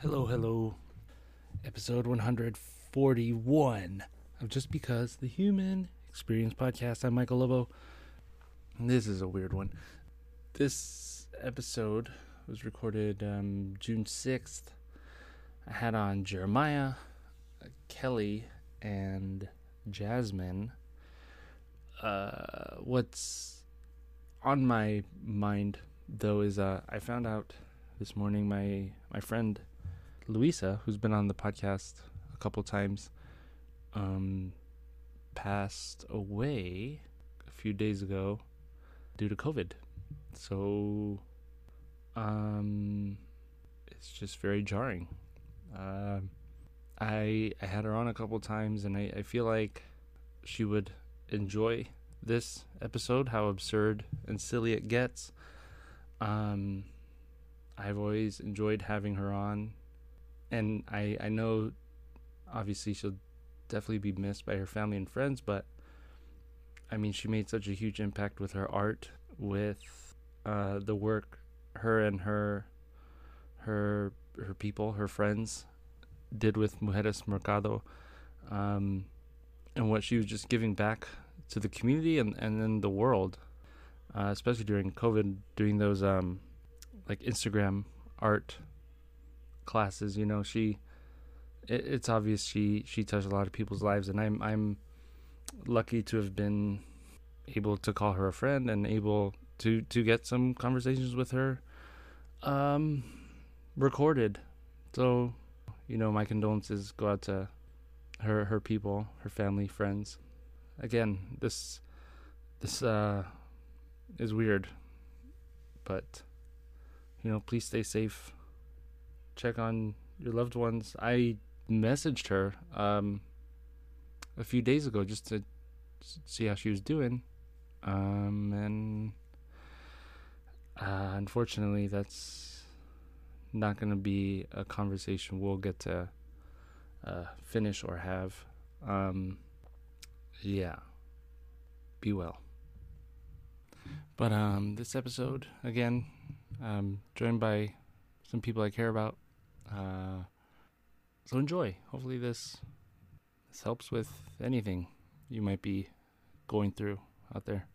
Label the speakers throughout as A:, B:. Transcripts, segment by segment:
A: Hello, hello. Episode 141 of Just Because the Human Experience Podcast. I'm Michael Lobo. This is a weird one. This episode was recorded um, June 6th. I had on Jeremiah, Kelly, and Jasmine. Uh, what's on my mind, though, is uh, I found out this morning my, my friend Louisa, who's been on the podcast a couple times, um, passed away a few days ago due to COVID. So, um, it's just very jarring. Uh, I I had her on a couple times, and I, I feel like she would enjoy this episode. How absurd and silly it gets. Um, I've always enjoyed having her on and I I know obviously she'll definitely be missed by her family and friends, but I mean she made such a huge impact with her art, with uh, the work her and her her her people, her friends did with Mujeres Mercado, um, and what she was just giving back to the community and and then the world, uh, especially during COVID, doing those um, like Instagram art classes. You know, she it, it's obvious she she touched a lot of people's lives, and I'm I'm lucky to have been able to call her a friend and able to to get some conversations with her um recorded so you know my condolences go out to her her people her family friends again this this uh is weird but you know please stay safe check on your loved ones. I messaged her um, a few days ago just to see how she was doing, um, and uh, unfortunately, that's not going to be a conversation we'll get to uh, finish or have. Um, yeah, be well. But um, this episode again, um, joined by some people I care about. Uh, so enjoy. Hopefully this this helps with anything you might be going through out there.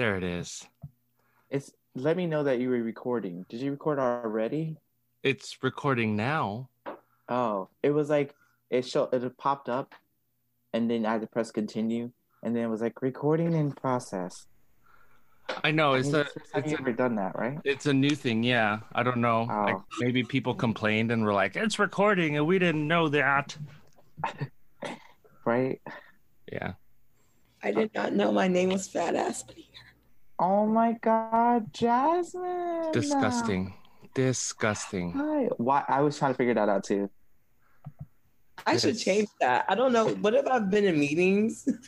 A: There it is.
B: It's let me know that you were recording. Did you record already?
A: It's recording now.
B: Oh, it was like it showed it popped up, and then I had to press continue, and then it was like recording in process.
A: I know it's a
B: Have
A: it's
B: you
A: a,
B: ever done that, right?
A: it's a new thing. Yeah, I don't know. Oh. Like
B: Oh.
A: maybe people complained and were like, "It's recording," and we didn't know that.
B: Right?
A: Yeah.
C: I did not know my name was Fat Ass Veneer.
B: Oh my God, Jasmine!
A: Disgusting. Disgusting.
B: Hi. Why? I was trying to figure that out too.
C: I should change that. I don't know. What if I've been in meetings?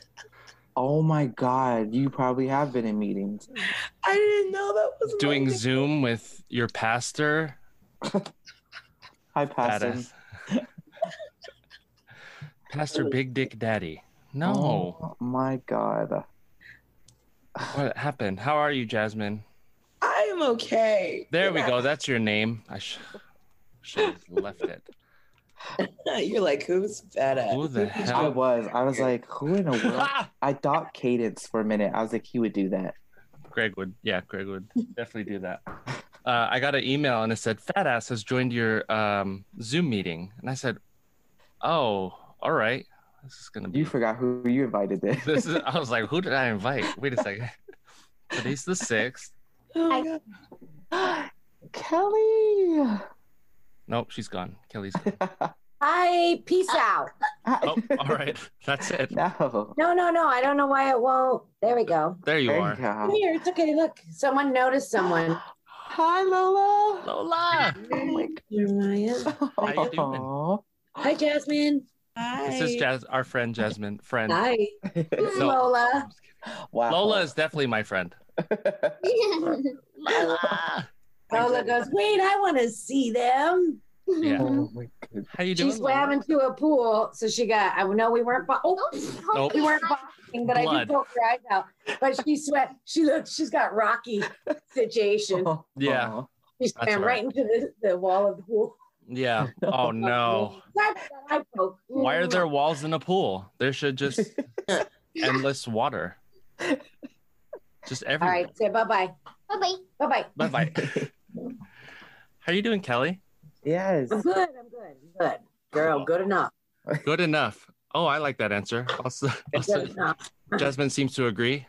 B: Oh my God, you probably have been in meetings.
C: I didn't know that was
A: Doing
C: name.
A: Zoom with your pastor.
B: Hi, Pastor.
A: Badass. Pastor Big Dick Daddy. No.
B: Oh my God.
A: What happened? How are you, Jasmine?
C: I am okay.
A: There we go. That's your name. I sh- should have left it.
C: You're like, who's Fat Ass?
A: Who the hell?
B: I was. I was like, who in the world? I thought Cadence for a minute. I was like, he would do that.
A: Greg would. Yeah, Greg would definitely do that. Uh, I got an email and it said, "Fat ass has joined your um, Zoom meeting," and I said, "Oh, all right. This is gonna be."
B: You forgot who you invited then.
A: this is. I was like, "Who did I invite?" Wait a second. Today's the sixth.
C: Oh my God.
B: Kelly.
A: Nope, she's gone. Kelly's gone.
D: Hi, peace ah. out.
A: Oh, all right. That's it.
B: No.
D: No, no, no. I don't know why it won't. There we go.
A: There you
B: There
A: are.
B: you go.
D: Come here. It's okay. Look, someone noticed someone.
B: Hi, Lola.
A: Lola.
B: Oh my
C: Jeremiah.
A: How you doing?
D: Hi, Jasmine.
C: Hi.
A: This is Jas- our friend Jasmine. Friend.
C: Hi.
D: Who's
A: No.
D: Lola?
B: Wow.
A: Lola is definitely my friend. Lola.
D: Lola goes, wait, I want to see them.
A: Yeah.
B: oh my.
A: How you doing?
D: She swam
A: Lola?
D: into a pool, so she got. I know we weren't. Bo- oh,
A: Nope.
D: we weren't boxing, but I
A: Blood.
D: did poke her eyes out. But she sweat. She looks. She's got rocky situation.
A: Yeah.
D: She
A: That's
D: swam
A: all
D: right into the, the wall of the pool.
A: Yeah. Oh no.
D: Sorry for that eye poke.
A: Why are there walls in a pool? There should just endless water. Just
D: All
A: everywhere.
D: right. Say bye bye.
C: Bye bye.
D: Bye bye.
A: Bye bye. How are you doing, Kelly?
B: Yes.
D: I'm good. I'm good. I'm good. Girl, oh. good enough.
A: Good enough. Oh, I like that answer. Also, also
D: Good enough.
A: Jasmine seems to agree.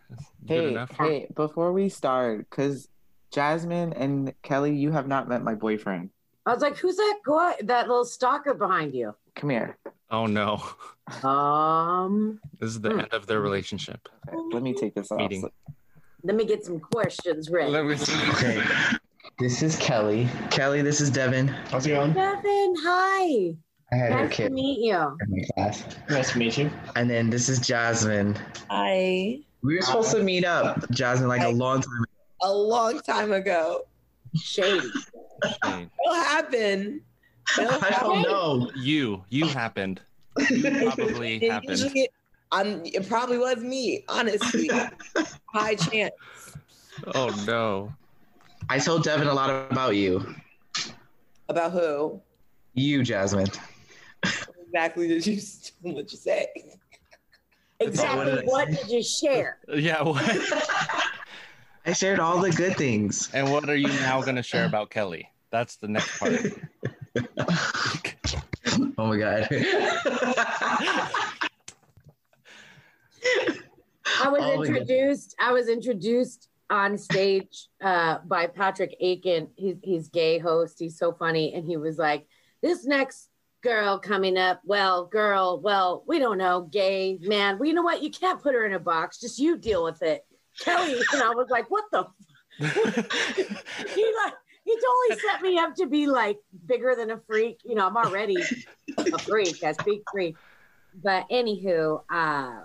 A: Good
B: Hey,
A: enough.
B: hey, before we start, because Jasmine and Kelly, you have not met my boyfriend.
D: I was like, who's that guy? That little stalker behind you?
B: Come here.
A: Oh no.
D: Um,
A: This is the
D: Hmm.
A: end of their relationship.
B: Okay, let me take this off.
A: Meeting.
D: let me get some questions ready.
A: Let me see.
E: Okay. This is Kelly. Kelly, this is Devin. How's it going?
D: Devin, hi.
E: I had her
D: Nice to
E: kid
D: meet you.
E: in my class. Nice to meet you. And then this is Jasmine.
C: Hi.
E: We were supposed to meet up, Jasmine, like a long time ago.
C: A long time ago.
D: Shady.
A: Shane.
C: What happened?
E: ago. I don't know.
A: You, you happened. Probably
C: It
A: happened.
C: usually- I'm, it probably was me, honestly. High chance.
A: Oh no.
E: I told Devin a lot about you.
C: About who?
E: You, Jasmine.
C: Exactly did you what you say?
D: Exactly.
E: what.
D: What did you share?
A: Yeah. What?
E: I shared all the good things.
A: And what are you now going to share about Kelly? That's the next part.
E: Oh my god.
D: I was
E: Oh
D: introduced. I was introduced on stage uh, by Patrick Aiken. He's he's gay host. He's so funny, and he was like, "This next girl coming up, well, girl, well, we don't know, gay man. Well, you know what? You can't put her in a box. Just you deal with it, Kelly." And I was like, "What the?" he like he totally set me up to be like bigger than a freak. You know, I'm already a freak, a big freak. But anywho, uh,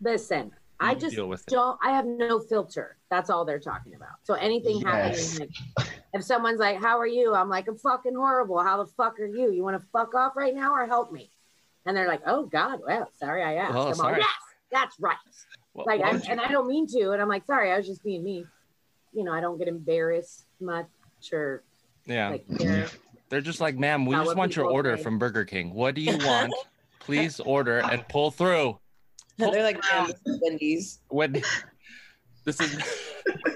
D: listen, I just
A: deal with it.
D: don't. I have no filter. That's all they're talking about. So anything
E: Yes.
D: happening, like, if someone's like, "How are you?" I'm like, "I'm fucking horrible. How the fuck are you? You want to fuck off right now or help me?" And they're like, "Oh God, well, sorry I asked."
A: Oh,
D: I'm
A: sorry.
D: like, yes, that's right.
A: What-
D: Like, I'm,
A: you-
D: and I don't mean to. And I'm like, sorry, I was just being me. You know, I don't get embarrassed much or
A: yeah.
D: like. Mm-hmm. care.
A: They're just like, ma'am, we just want your order
D: say.
A: from Burger King. What do you want? Please order and pull through.
C: They're like, man, this is Wendy's.
A: When this is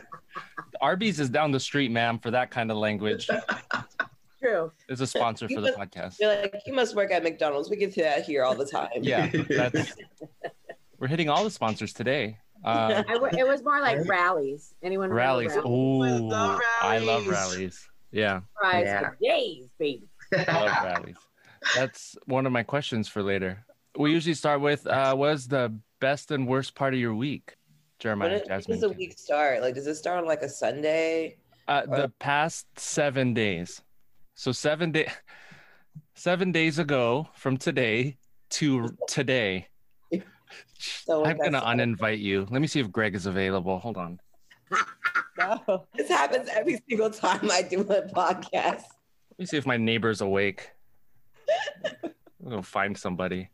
A: Arby's is down the street, ma'am, for that kind of language.
D: True.
A: Is a sponsor for the podcast.
C: They're like, you must work at McDonald's. We get to that here all the time.
A: Yeah, that's we're hitting all the sponsors today. Uh,
D: I w- it was more like Rally's. Anyone remember
A: Rally's.
D: Rally's?
A: Ooh, I love
E: Rally's.
A: Rally's. Yeah,
D: Fries
E: Yeah.
D: days, baby.
A: I love Rally's. That's one of my questions for later. We usually start with uh, what is the best and worst part of your week,
C: When
A: Jeremiah
C: it- when
A: Jasmine?
C: does the week start? Like, does it start on like a Sunday?
A: Uh, the past seven days. So seven day, seven days ago from today to today.
C: So
A: I'm gonna uninvite you. Let me see if Greg is available. Hold on.
B: No.
C: This happens every single time I do a podcast.
A: Let me see if my neighbor's awake. I'm gonna find somebody.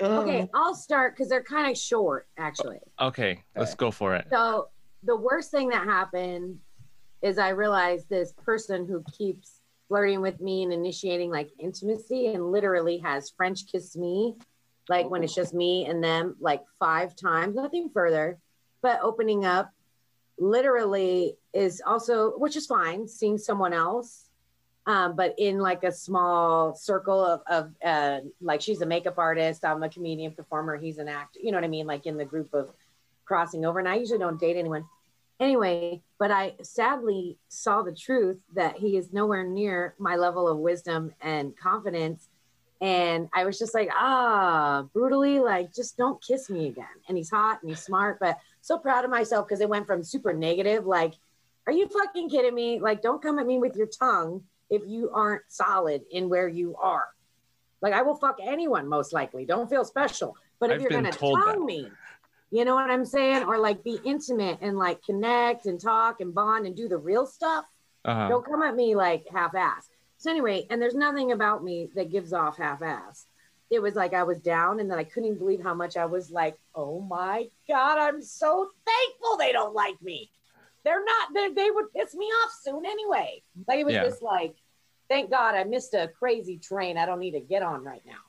D: Okay,
C: Um,
D: I'll start because they're kind of short, actually.
A: Okay, let's go for it.
D: So the worst thing that happened is I realized this person who keeps flirting with me and initiating like intimacy and literally has French kissed me, like when it's just me and them, like five times, nothing further, but opening up literally is also, which is fine, seeing someone else. Um, but in like a small circle of, of uh, like she's a makeup artist, I'm a comedian performer, he's an actor, you know what I mean? Like in the group of crossing over. And I usually don't date anyone anyway, but I sadly saw the truth that he is nowhere near my level of wisdom and confidence. And I was just like, ah, brutally, like, just don't kiss me again. And he's hot and he's smart, but so proud of myself because it went from super negative, like, are you fucking kidding me? Like, don't come at me with your tongue if you aren't solid in where you are. Like I will fuck anyone most likely. Don't feel special. But if
A: I've
D: you're gonna
A: told that.
D: tongue me, you know what I'm saying? Or like be intimate and like connect and talk and bond and do the real stuff.
A: Uh-huh.
D: Don't come at me like half ass. So anyway, and there's nothing about me that gives off half ass. It was like I was down and then I couldn't even believe how much I was like, oh my God, I'm so thankful they don't like me. They're not, they, they would piss me off soon anyway. Like it was
A: Yeah.
D: just like, thank God I missed a crazy train I don't need to get on right now.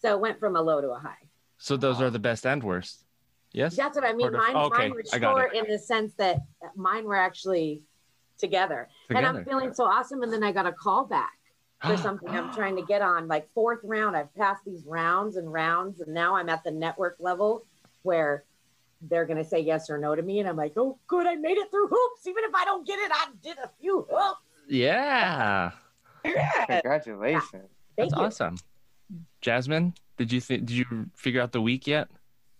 D: So it went from a low to a high.
A: So those are the best and worst. Yes.
D: That's what I mean. Mine,
A: Okay,
D: mine were short in the sense that mine were actually together. And I'm feeling so awesome. And then I got a call back for something I'm trying to get on. Like fourth round, I've passed these rounds and rounds, and now I'm at the network level where they're gonna say yes or no to me, and I'm like, oh, good, I made it through hoops. Even if I don't get it, I did a few hoops.
A: Yeah.
B: Congratulations.
D: Thank
A: That's
D: you.
A: awesome. Jasmine, did you think did you figure out the week yet?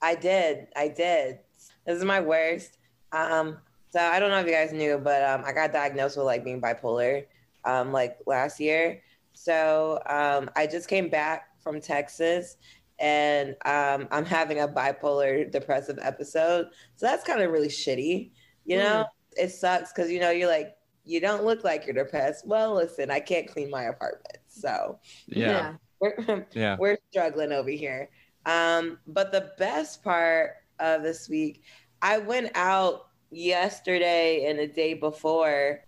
C: I did. I did. This is my worst. Um, so I don't know if you guys knew, but um, I got diagnosed with like being bipolar um, like last year. So um, I just came back from Texas and um, I'm having a bipolar depressive episode. So that's kind of really shitty. You know, it sucks because, you know, you're like, you don't look like you're depressed. Well, listen, I can't clean my apartment. So
A: Yeah.
C: we're,
A: Yeah.
C: we're struggling over here. Um, but the best part of this week, I went out yesterday and the day before,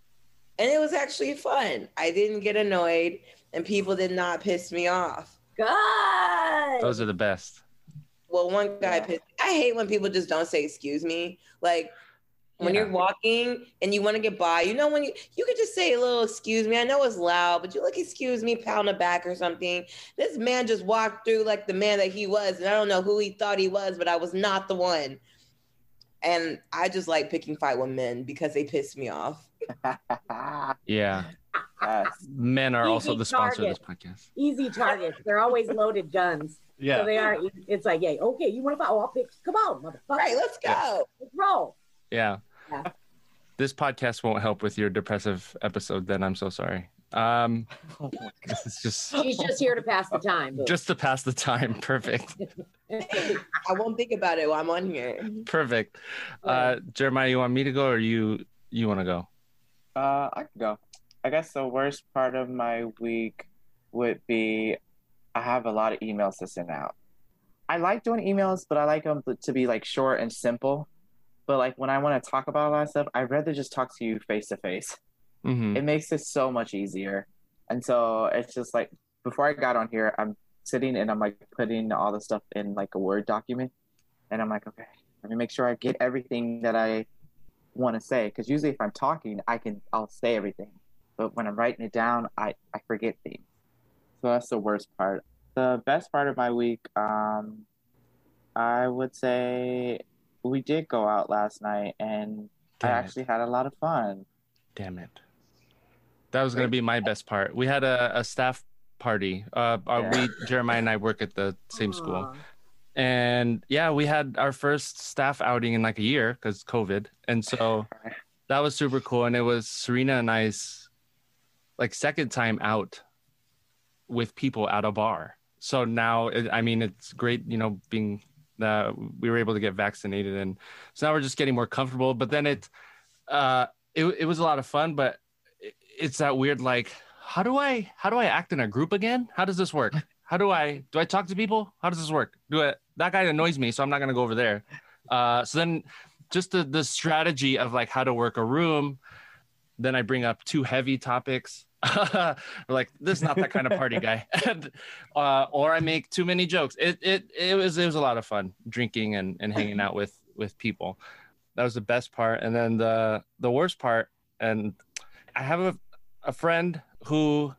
C: and it was actually fun. I didn't get annoyed, and people did not piss me off.
D: Good.
A: Those are the best.
C: Well, one guy
B: Yeah.
C: pissed. I hate when people just don't say excuse me. Like when
A: Yeah.
C: you're walking and you want to get by, you know when you you could just say a little excuse me. I know it's loud, but you like excuse me, pound the back or something. This man just walked through like the man that he was, and I don't know who he thought he was, but I was not the one. And I just like picking fight with men because they piss me off.
A: Yeah.
B: yes.
A: Men are also
D: Easy
A: the sponsor of this podcast.
D: Easy targets. They're always loaded guns. Yeah. So they are. It's like, yeah, okay, you want to fight? Oh, I'll pick. Come on, motherfucker.
C: All right, let's go.
D: Let's roll.
A: Yeah.
D: Yeah.
A: This podcast won't help with your depressive episode then I'm so sorry. Um
B: Oh
A: this is just
D: She's just here to pass the time.
A: just to pass the time. Perfect.
C: I won't think about it while I'm on here.
A: Perfect. Uh Jeremiah, you want me to go or you you want to go?
B: Uh, I can go. I guess the worst part of my week would be I have a lot of emails to send out. I like doing emails, but I like them to be like short and simple. But like when I want to talk about a lot of stuff, I'd rather just talk to you face to face.
A: Mhm.
B: It makes it so much easier. And so it's just like before I got on here, I'm sitting and I'm like putting all the stuff in like a Word document. And I'm like, okay, let me make sure I get everything that I want to say. Because usually if I'm talking, I can I'll say everything. But when I'm writing it down, I, I forget things. So that's the worst part. The best part of my week, um, I would say we did go out last night and I
A: Damn it.
B: actually had a lot of fun.
A: Damn it. That was going to be my best part. We had a, a staff party. Uh, uh,
B: Yeah.
A: we Jeremiah and I work at the same school. And yeah we had our first staff outing in like a year because covid. And so that was super cool. And it was serena and i's like second time out with people at a bar. So now it, i mean it's great you know being uh, we were able to get vaccinated. And so now we're just getting more comfortable. But then it uh it, it was a lot of fun. But it's that weird like how do i how do i act in a group again how does this work how do I do I talk to people? How does this work? Do it that guy annoys me, so I'm not gonna go over there. Uh, so then just the the strategy of like how to work a room. Then I bring up two heavy topics. Like this is not that kind of party guy, and, uh, or I make too many jokes. It it it was it was a lot of fun drinking and and hanging out with with people. That was the best part, and then the the worst part. And I have a a friend who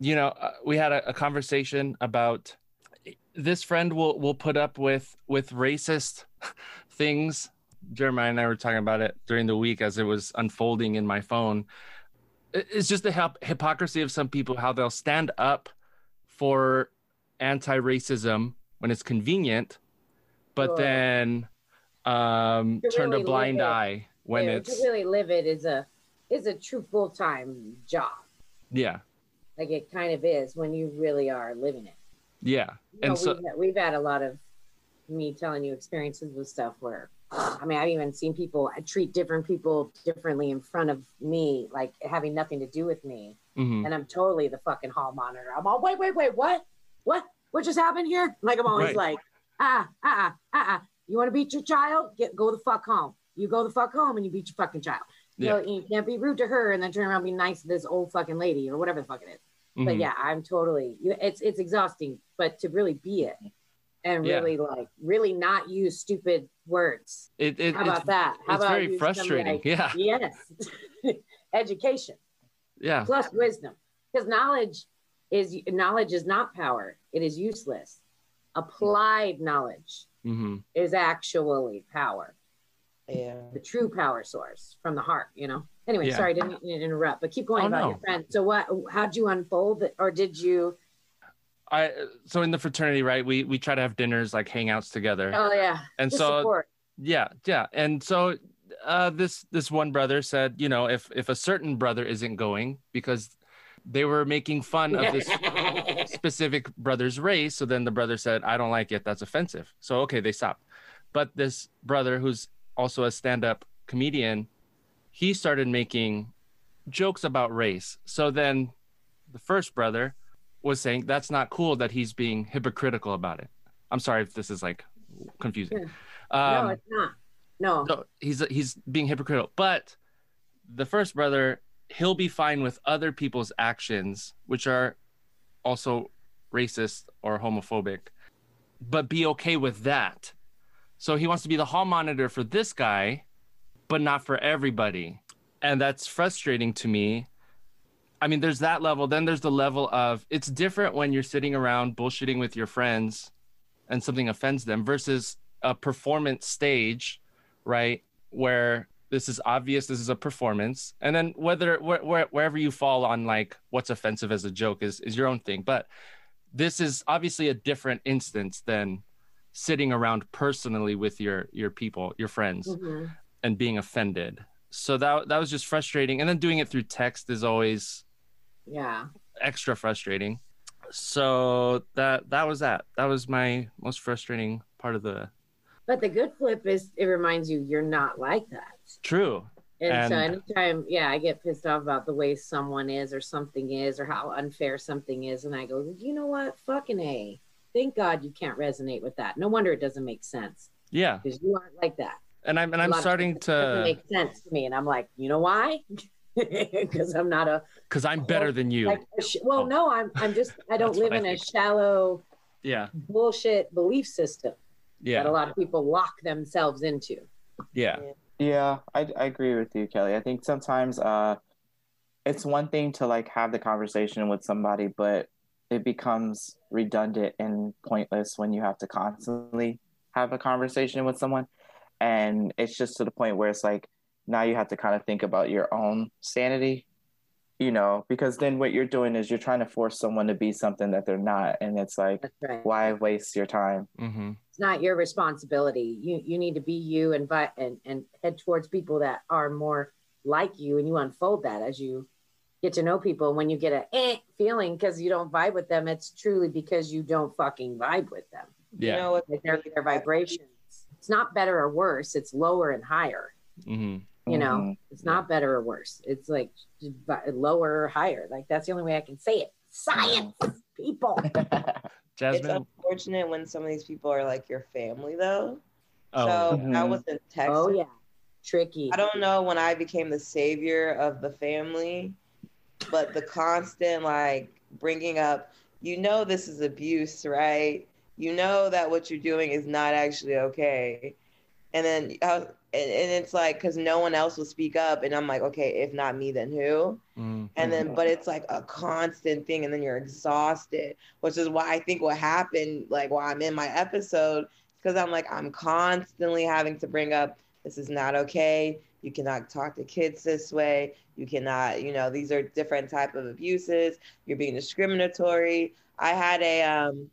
A: you know uh, we had a, a conversation about this friend will will put up with with racist things. Jeremiah and i were talking about it during the week as it was unfolding in my phone. It's just the hyp- hypocrisy of some people how they'll stand up for anti-racism when it's convenient but
D: Sure.
A: then um turn a blind eye when
D: Yeah,
A: it's
D: really livid is a is a true full time job.
A: yeah
D: Like it kind of is when you really are living it.
A: Yeah.
D: You
A: And
D: know,
A: so
D: we've, had- we've had a lot of me telling you experiences with stuff where, I mean, I've even seen people I treat different people differently in front of me, like having nothing to do with me.
A: mhm.
D: And I'm totally the fucking hall monitor. I'm all, wait, wait, wait, what? What? What just happened here? Like, I'm always
A: Right.
D: like, ah, ah, ah, ah. You want to beat your child? Get Go the fuck home. You go the fuck home and you beat your fucking child. You, know, you can't be rude to her and then turn around and be nice to this old fucking lady or whatever the fuck it is. But
A: Mhm.
D: yeah i'm totally it's it's exhausting but to really be it and
A: Yeah.
D: really like really not use stupid words.
A: It, it,
D: how about that? How
A: it's
D: about
A: very frustrating.
D: like,
A: yeah.
D: yes. Education.
A: Yeah.
D: plus wisdom. Because knowledge is knowledge is not power. It is useless. Applied knowledge
A: hmm
D: is actually power
C: Yeah.
D: the true power source from the heart you know anyway
A: Yeah.
D: sorry didn't mean to interrupt but keep going
A: Oh,
D: about
A: no.
D: your friend so what how'd you unfold it or did you
A: I so in the fraternity, right? We we try to have dinners, like hangouts together,
D: oh yeah
A: and
D: Just
A: so
D: support.
A: yeah, yeah, and so uh, this this one brother said, you know, if if a certain brother isn't going because they were making fun of this specific brother's race, so then the brother said, I don't like it. That's offensive. So okay, they stopped. But this brother, who's also a stand-up comedian, he started making jokes about race. So then the first brother was saying that's not cool that he's being hypocritical about it. I'm sorry if this is like confusing.
D: no,
A: Um,
D: it's not. No.
A: no, he's he's being hypocritical. But the first brother, he'll be fine with other people's actions, which are also racist or homophobic, but be okay with that. So he wants to be the hall monitor for this guy, but not for everybody. And that's frustrating to me. I mean, there's that level. Then there's the level of it's different when you're sitting around bullshitting with your friends and something offends them versus a performance stage, right? Where this is obvious, this is a performance. And then whether where, where, wherever you fall on like what's offensive as a joke is is your own thing. But this is obviously a different instance than sitting around personally with your your people, your friends
D: Mhm.
A: and being offended. So that that was just frustrating. And then doing it through text is always
D: Yeah.
A: extra frustrating. So that that was that. That was my most frustrating part of the
D: But the good flip is it reminds you you're not like that.
A: true.
D: And, so anytime, yeah, I get pissed off about the way someone is or something is or how unfair something is, and I go, you know what? Fucking A. Thank God you can't resonate with that. No wonder it doesn't make sense
A: Yeah.
D: because you aren't like that.
A: And I'm and
D: A
A: I'm starting to
D: make sense to me, and I'm like, you know why? Because I'm not a
A: because I'm better than you.
D: like. sh- well,
A: Oh.
D: no, I'm. I'm just. I don't live in a shallow
A: Yeah.
D: bullshit belief system yeah. that a lot of people lock themselves into.
A: Yeah.
B: Yeah, I, I agree with you, Kelly. I think sometimes uh, it's one thing to like have the conversation with somebody, but it becomes redundant and pointless when you have to constantly have a conversation with someone. And it's just to the point where it's like now you have to kind of think about your own sanity, you know, because then what you're doing is you're trying to force someone to be something that they're not. And it's like,
D: right.
B: why waste your time?
A: hmm
D: It's not your responsibility. You you need to be you and vi- and and head towards people that are more like you, and you unfold that as you get to know people. When you get a eh feeling because you don't vibe with them, it's truly because you don't fucking vibe with them.
A: Yeah.
C: You know what?
D: Like their their vibrations. It's not better or worse. It's lower and higher.
A: hmm
D: You know,
B: Mhm.
D: it's not better or worse. It's like lower or higher. Like that's the only way I can say it. Science, people. Jasmine.
C: It's
A: Jasmine.
C: unfortunate when some of these people are like your family, though.
A: Oh.
C: So I
B: Mhm.
C: was in Texas.
D: Oh yeah, tricky.
C: I don't know when I became the savior of the family, but the constant like bringing up, you know, this is abuse, right? You know that what you're doing is not actually okay. And then, was, and, and it's like, because no one else will speak up. And I'm like, okay, if not me, then who?
A: Mm.
C: And then, but it's like a constant thing. And then you're exhausted, which is why I think what happened, like while I'm in my episode, because I'm like, I'm constantly having to bring up, this is not okay. You cannot talk to kids this way. You cannot, you know, these are different type of abuses. You're being discriminatory. I had a, um,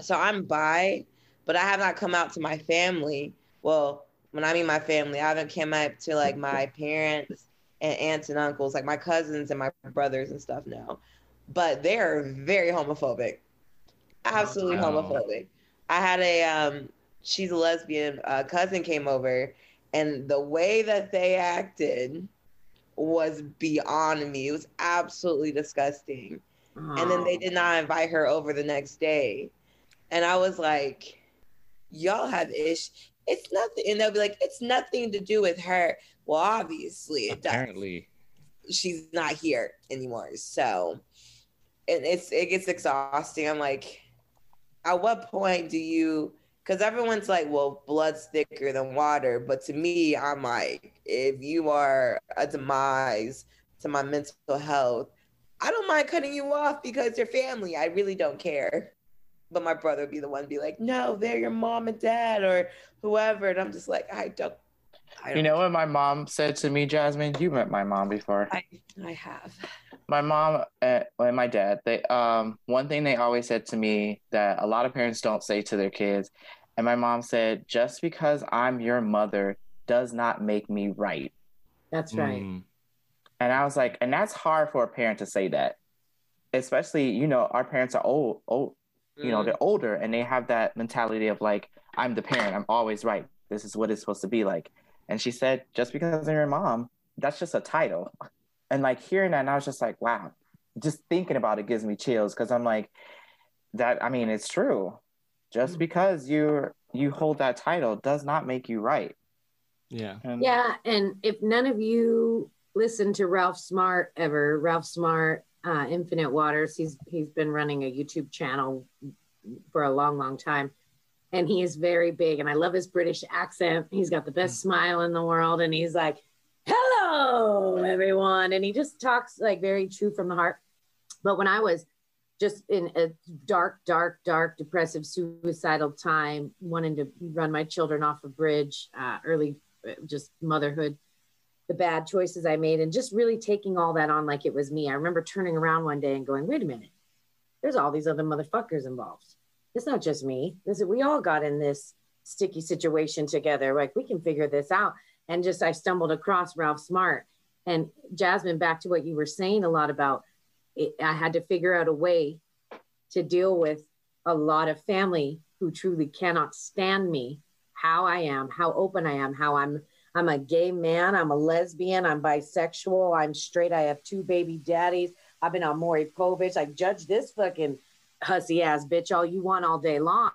C: so I'm bi, but I have not come out to my family. Well, when I mean my family, I haven't come out to like my parents and aunts and uncles, like my cousins and my brothers and stuff now. But they're very homophobic. absolutely
A: Wow.
C: homophobic. I had a um, she's a lesbian uh, cousin came over, and the way that they acted was beyond me. It was absolutely disgusting. And then they did not invite her over the next day, and I was like, "Y'all have ish. It's nothing." And they'll be like, "It's nothing to do with her." Well, obviously it does
A: Apparently.
C: she's not here anymore. So and it's it gets exhausting. I'm like, at what point do you because everyone's like, well, blood's thicker than water. But to me, I'm like, if you are a demise to my mental health, I don't mind cutting you off because you're family. I really don't care. But my brother would be the one to be like, no, they're your mom and dad or whoever. And I'm just like, I don't I
B: You know what my mom said to me, Jasmine? You met my mom before.
C: I, I have.
B: my mom uh, and my dad they um one thing they always said to me that a lot of parents don't say to their kids and my mom said just because i'm your mother does not make me right.
D: That's right.
A: Mm.
B: and i was like and that's hard for a parent to say that especially you know our parents are old old you know
C: Mm.
B: they're older and they have that mentality of like i'm the parent. I'm always right. This is what it's supposed to be like. And she said just because i'm your mom that's just a title. And like hearing that and i was just like wow. Just thinking about it gives me chills because i'm like that i mean it's true just because you're you hold that title does not make you right
A: Yeah.
B: and
D: Yeah, and if none of you listen to Ralph Smart ever, Ralph Smart, uh, Infinite Waters, he's he's been running a YouTube channel for a long, long time, and he is very big. And I love his British accent. He's got the best smile in the world, and he's like, "Hello, everyone," and he just talks like very true from the heart. But when I was just in a dark, dark, dark, depressive, suicidal time, wanting to run my children off a bridge, uh, early just motherhood, the bad choices I made, and just really taking all that on like it was me. I remember turning around one day and going, wait a minute, there's all these other motherfuckers involved. It's not just me. This is, we all got in this sticky situation together. Like we can figure this out. And just I stumbled across Ralph Smart. And Jasmine, back to what you were saying a lot about, it, I had to figure out a way to deal with a lot of family who truly cannot stand me, how I am, how open I am, how I'm I'm a gay man, I'm a lesbian, I'm bisexual, I'm straight, I have two baby daddies, I've been on Maury Povich. I judge this fucking hussy ass bitch all you want all day long,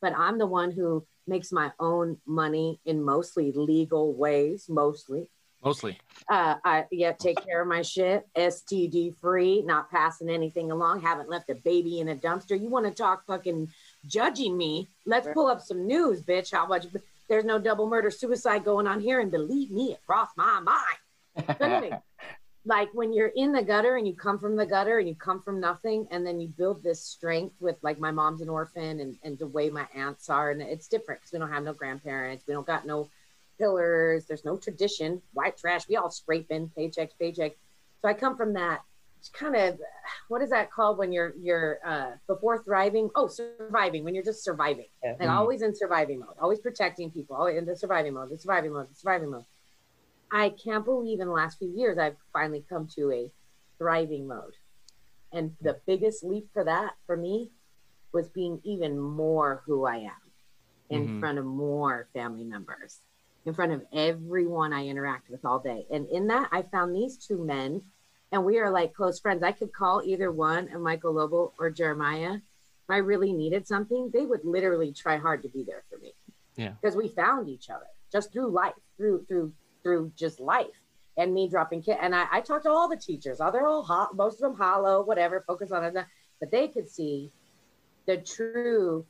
D: but I'm the one who makes my own money in mostly legal ways, mostly.
A: Mostly.
D: Uh, I yeah, take care of my shit, STD free, not passing anything along, haven't left a baby in a dumpster. You want to talk fucking judging me? Let's pull up some news, bitch. How much? There's no double murder, suicide going on here, and believe me, it crossed my mind. Like when you're in the gutter and you come from the gutter and you come from nothing, and then you build this strength with like my mom's an orphan and and the way my aunts are, and it's different because we don't have no grandparents, we don't got no pillars. There's no tradition. White trash. We all scraping paycheck paycheck. So I come from that. It's kind of what is that called when you're you're uh, before thriving? Oh, surviving. When you're just surviving,
C: Yeah.
D: like
A: Mm.
D: always in surviving mode, always protecting people, always in the surviving mode, the surviving mode, the surviving mode. I can't believe in the last few years I've finally come to a thriving mode, and the biggest leap for that for me was being even more who I am in
A: Mhm.
D: front of more family members in front of everyone I interact with all day. And in that, I found these two men, and we are like close friends. I could call either one, a Michael Lobo or Jeremiah. If I really needed something, they would literally try hard to be there for me.
A: Yeah.
D: Because we found each other just through life, through through through just life. And me dropping kid, and I, I talked to all the teachers. Oh, they're all hot, most of them hollow, whatever. Focus on it, but they could see the true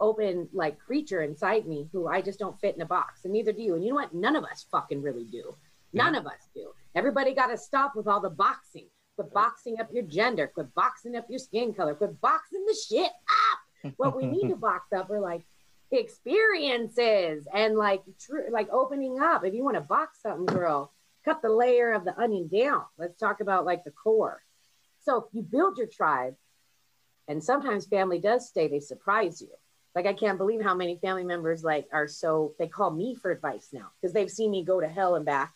D: open like creature inside me who I just don't fit in a box, and neither do you. And you know what? None of us fucking really do. None of us do. Everybody got to stop with all the boxing. Quit boxing up your gender. Quit boxing up your skin color. Quit boxing the shit up. What we need to box up are like experiences and like true, like opening up. If you want to box something, girl, cut the layer of the onion down. Let's talk about like the core. So you build your tribe, and sometimes family does stay. They surprise you like I can't believe how many family members like are so they call me for advice now because they've seen me go to hell and back,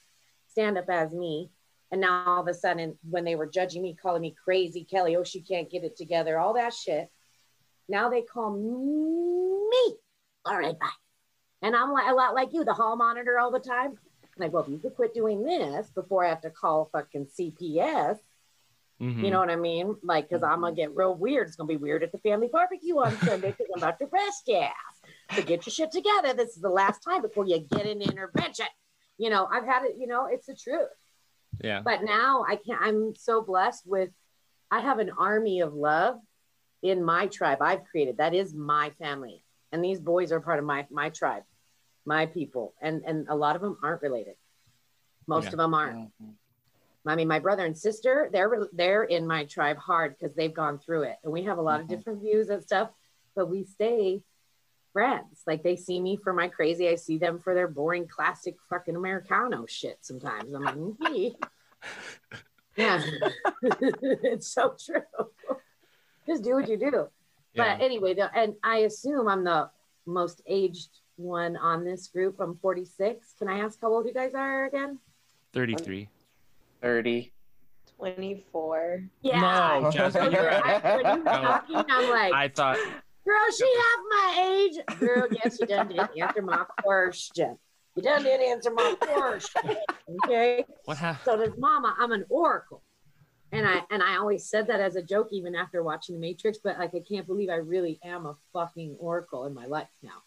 D: stand up as me, and now all of a sudden when they were judging me, calling me crazy, Kelly, oh she can't get it together, all that shit. Now they call me. All right, bye. And I'm like a lot like you, the hall monitor all the time. like, well, if you could quit doing this before I have to call fucking CPS,
A: Mhm.
D: you know what I mean? Like, because I'm gonna get real weird. It's gonna be weird at the family barbecue on Sunday because I'm about to arrest your ass. So get your shit together. This is the last time before you get an intervention. You know, I've had it. You know, it's the truth.
A: yeah.
D: But now I can't. I'm so blessed with. I have an army of love in my tribe. I've created. That is my family, and these boys are part of my my tribe, my people, and and a lot of them aren't related. Most
A: Yeah.
D: of them aren't. I mean, my brother and sister, they're they're in my tribe hard because they've gone through it, and we have a lot
B: Mhm.
D: of different views and stuff. But we stay friends. Like they see me for my crazy, I see them for their boring, classic fucking Americano shit. Sometimes I'm like, "Mm, yeah, it's so true. Just do what you do.
A: yeah.
D: But anyway, the, and I assume I'm the most aged one on this group. I'm 46. Can I ask how old you guys are again?
A: 33.
B: 30.
C: 24.
A: Yeah.
B: No,
A: Jasmine,
B: you're
A: you're
B: right.
D: I, when you were talking, I'm like,
A: I thought
D: girl, she half my age. Girl, yes, you done did answer my question. You done didn't answer my question. Okay.
A: what happened?
D: So does mama, I'm an oracle. And I and I always said that as a joke even after watching the Matrix, but like I can't believe I really am a fucking oracle in my life now.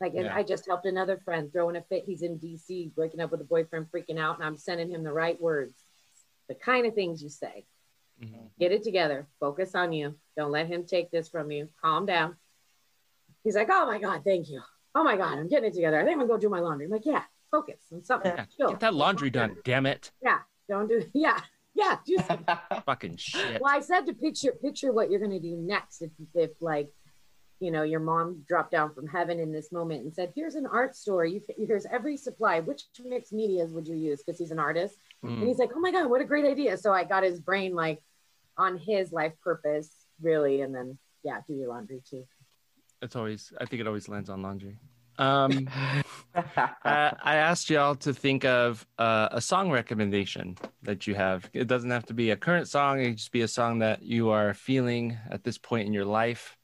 D: Like and
A: Yeah.
D: I just helped another friend throwing a fit. He's in DC breaking up with a boyfriend, freaking out, and I'm sending him the right words. The kind of things you say.
A: Mhm.
D: Get it together. Focus on you. Don't let him take this from you. Calm down. He's like, Oh my God, thank you. Oh my God, I'm getting it together. I think I'm gonna go do my laundry. I'm like, yeah, focus on something.
A: Yeah,
D: Chill.
A: Get that laundry done, damn it.
D: Yeah, don't do yeah. Yeah, do
A: Fucking shit.
D: well, I said to picture picture what you're gonna do next if if like you know your mom dropped down from heaven in this moment and said, "Here's an art store. You here's every supply. Which mixed medias would you use?" Because he's an artist, and
A: Mm.
D: he's like, "Oh my god, what a great idea!" So I got his brain like on his life purpose, really, and then yeah, do your laundry too.
A: It's always, I think it always lands on laundry. Um, I, I asked y'all to think of uh, a song recommendation that you have. It doesn't have to be a current song, it can just be a song that you are feeling at this point in your life.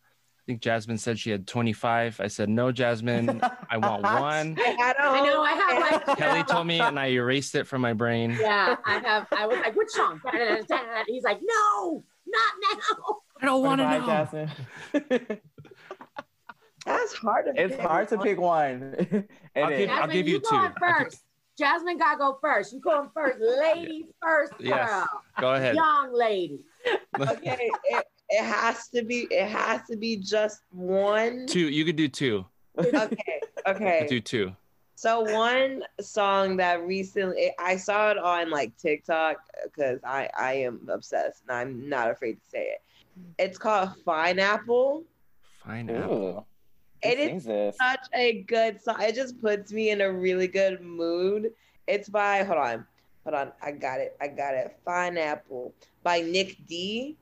A: I think Jasmine said she had 25. I said, no, Jasmine, I want one.
C: I had a
D: I know I have like
A: Kelly told me, and I erased it from my brain.
D: Yeah, I have. I was like, "Which song?" He's like, "No, not now."
A: I don't want to know.
B: Jasmine.
C: That's hard to
B: it's
C: pick.
B: hard to pick one. It
A: I'll
B: is.
A: give- I'll
D: Jasmine,
A: give you
D: going
A: two. I'll give-
D: first. Jasmine gotta go first. You going first, lady first, girl.
A: Yes. Go ahead.
D: young lady.
C: Okay, it, it has to be. It has to be just one.
A: Two. You could do two.
C: Okay, okay.
A: Do two.
C: So one song that recently I saw it on like TikTok because I I am obsessed and I'm not afraid to say it. It's called Pineapple.
A: Fine. Apple.
B: Ooh. Who
C: It is
B: this?
C: Such a good song. It just puts me in a really good mood. It's by hold on, hold on. I got it. I got it. Fine Apple by Nic D.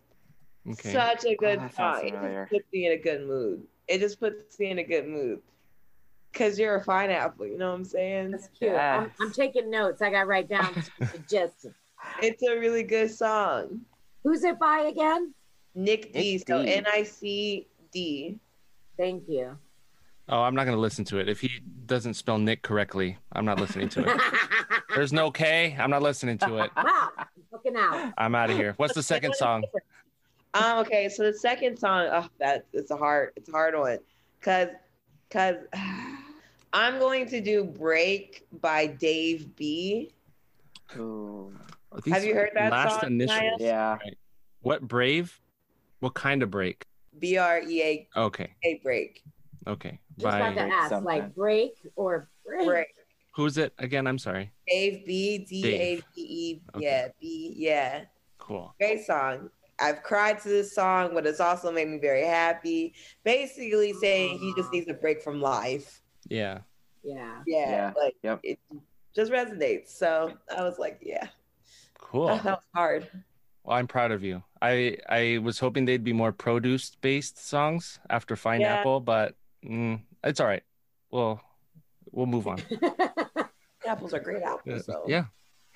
A: Okay.
C: Such a good
B: Oh, that
C: song. It just puts me in a good mood. It just puts me in a good mood. Cause you're a pineapple, you know what I'm saying?
D: That's cute. I'm, I'm taking notes. I got to write down some suggestions.
C: It's a really good song.
D: Who's it by again?
C: Nic D.
B: Nic
C: So
B: D.
C: N I C D.
D: Thank you.
A: Oh, I'm not going to listen to it. If he doesn't spell Nick correctly, I'm not listening to it. There's no K. I'm not listening to it.
D: wow, I'm looking out.
A: I'm out of here. What's the second song?
C: Um. Okay. So the second song, oh, that it's a hard, it's a hard one, cause, cause, I'm going to do "Break" by Dave B.
B: Ooh.
C: Have you heard that
A: last
C: song,
A: initials.
C: Naya?
B: Yeah.
A: What brave? What kind of break?
C: B R E A
A: Okay.
C: A break.
A: Okay.
D: Just about
A: By
D: to ask,
B: something.
D: like break or break.
C: Break.
A: who's it again? I'm sorry.
C: Dave B D A V E. Yeah. B. Yeah.
A: Cool.
C: Great song. I've cried to this song, but it's also made me very happy. Basically saying he just needs a break from life.
A: Yeah.
D: Yeah.
C: Yeah.
B: Yeah,
C: Like
B: yep.
C: it just resonates. So I was like, yeah.
A: Cool.
C: That was hard.
A: Well, I'm proud of you. I I was hoping they'd be more produce based songs after Fine
C: Yeah.
A: Apple, but mm, it's all right. Well, we'll move on.
C: Apples are great apples, so
A: Yeah.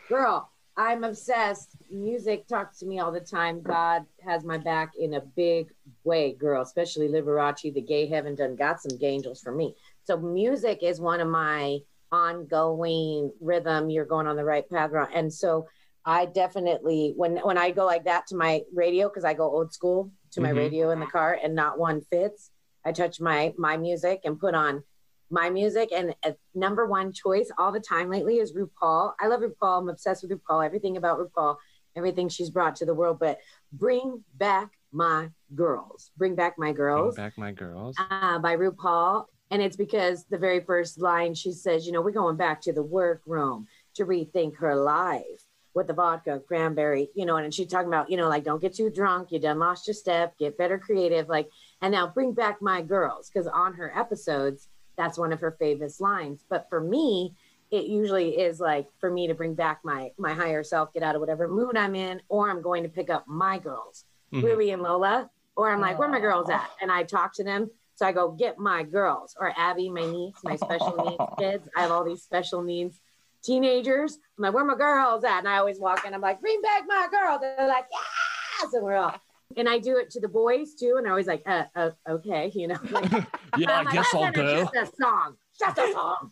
D: Girl, I'm obsessed. Music talks to me all the time. God has my back in a big way, girl, especially Liberace, the gay heaven done got some gay angels for me. So music is one of my ongoing rhythm. You're going on the right path. And so I definitely when when I go like that to my radio, because I go old school to my
A: Mhm.
D: radio in the car and not one fits. I touch my my music and put on my music and a number one choice all the time lately is RuPaul. I love RuPaul. I'm obsessed with RuPaul. Everything about RuPaul, everything she's brought to the world. But bring back my girls. Bring back my girls.
A: Bring back my girls.
D: uh, by RuPaul. And it's because the very first line she says, you know, we're going back to the workroom to rethink her life with the vodka, cranberry, you know, and she's talking about, you know, like don't get too drunk, you done lost your step, get better creative, like, and now bring back my girls, because on her episodes, that's one of her famous lines. But for me, it usually is like for me to bring back my my higher self, get out of whatever mood I'm in, or I'm going to pick up my girls,
A: Mhm.
D: Ruby and Lola, or I'm like, where my girls at? And I talk to them. So I go get my girls, or Abby, my niece, my special needs kids. I have all these special needs teenagers. I'm like, where my girls at? And I always walk in. I'm like, bring back my girls. They're like, yes, and we're all. And I do it to the boys too, and they're always like, uh, uh okay, you know. Like,
A: yeah,
D: I'm
A: I
D: like,
A: guess
D: "I'm
A: I'll
D: gonna
A: go.
D: Just a song, just a song.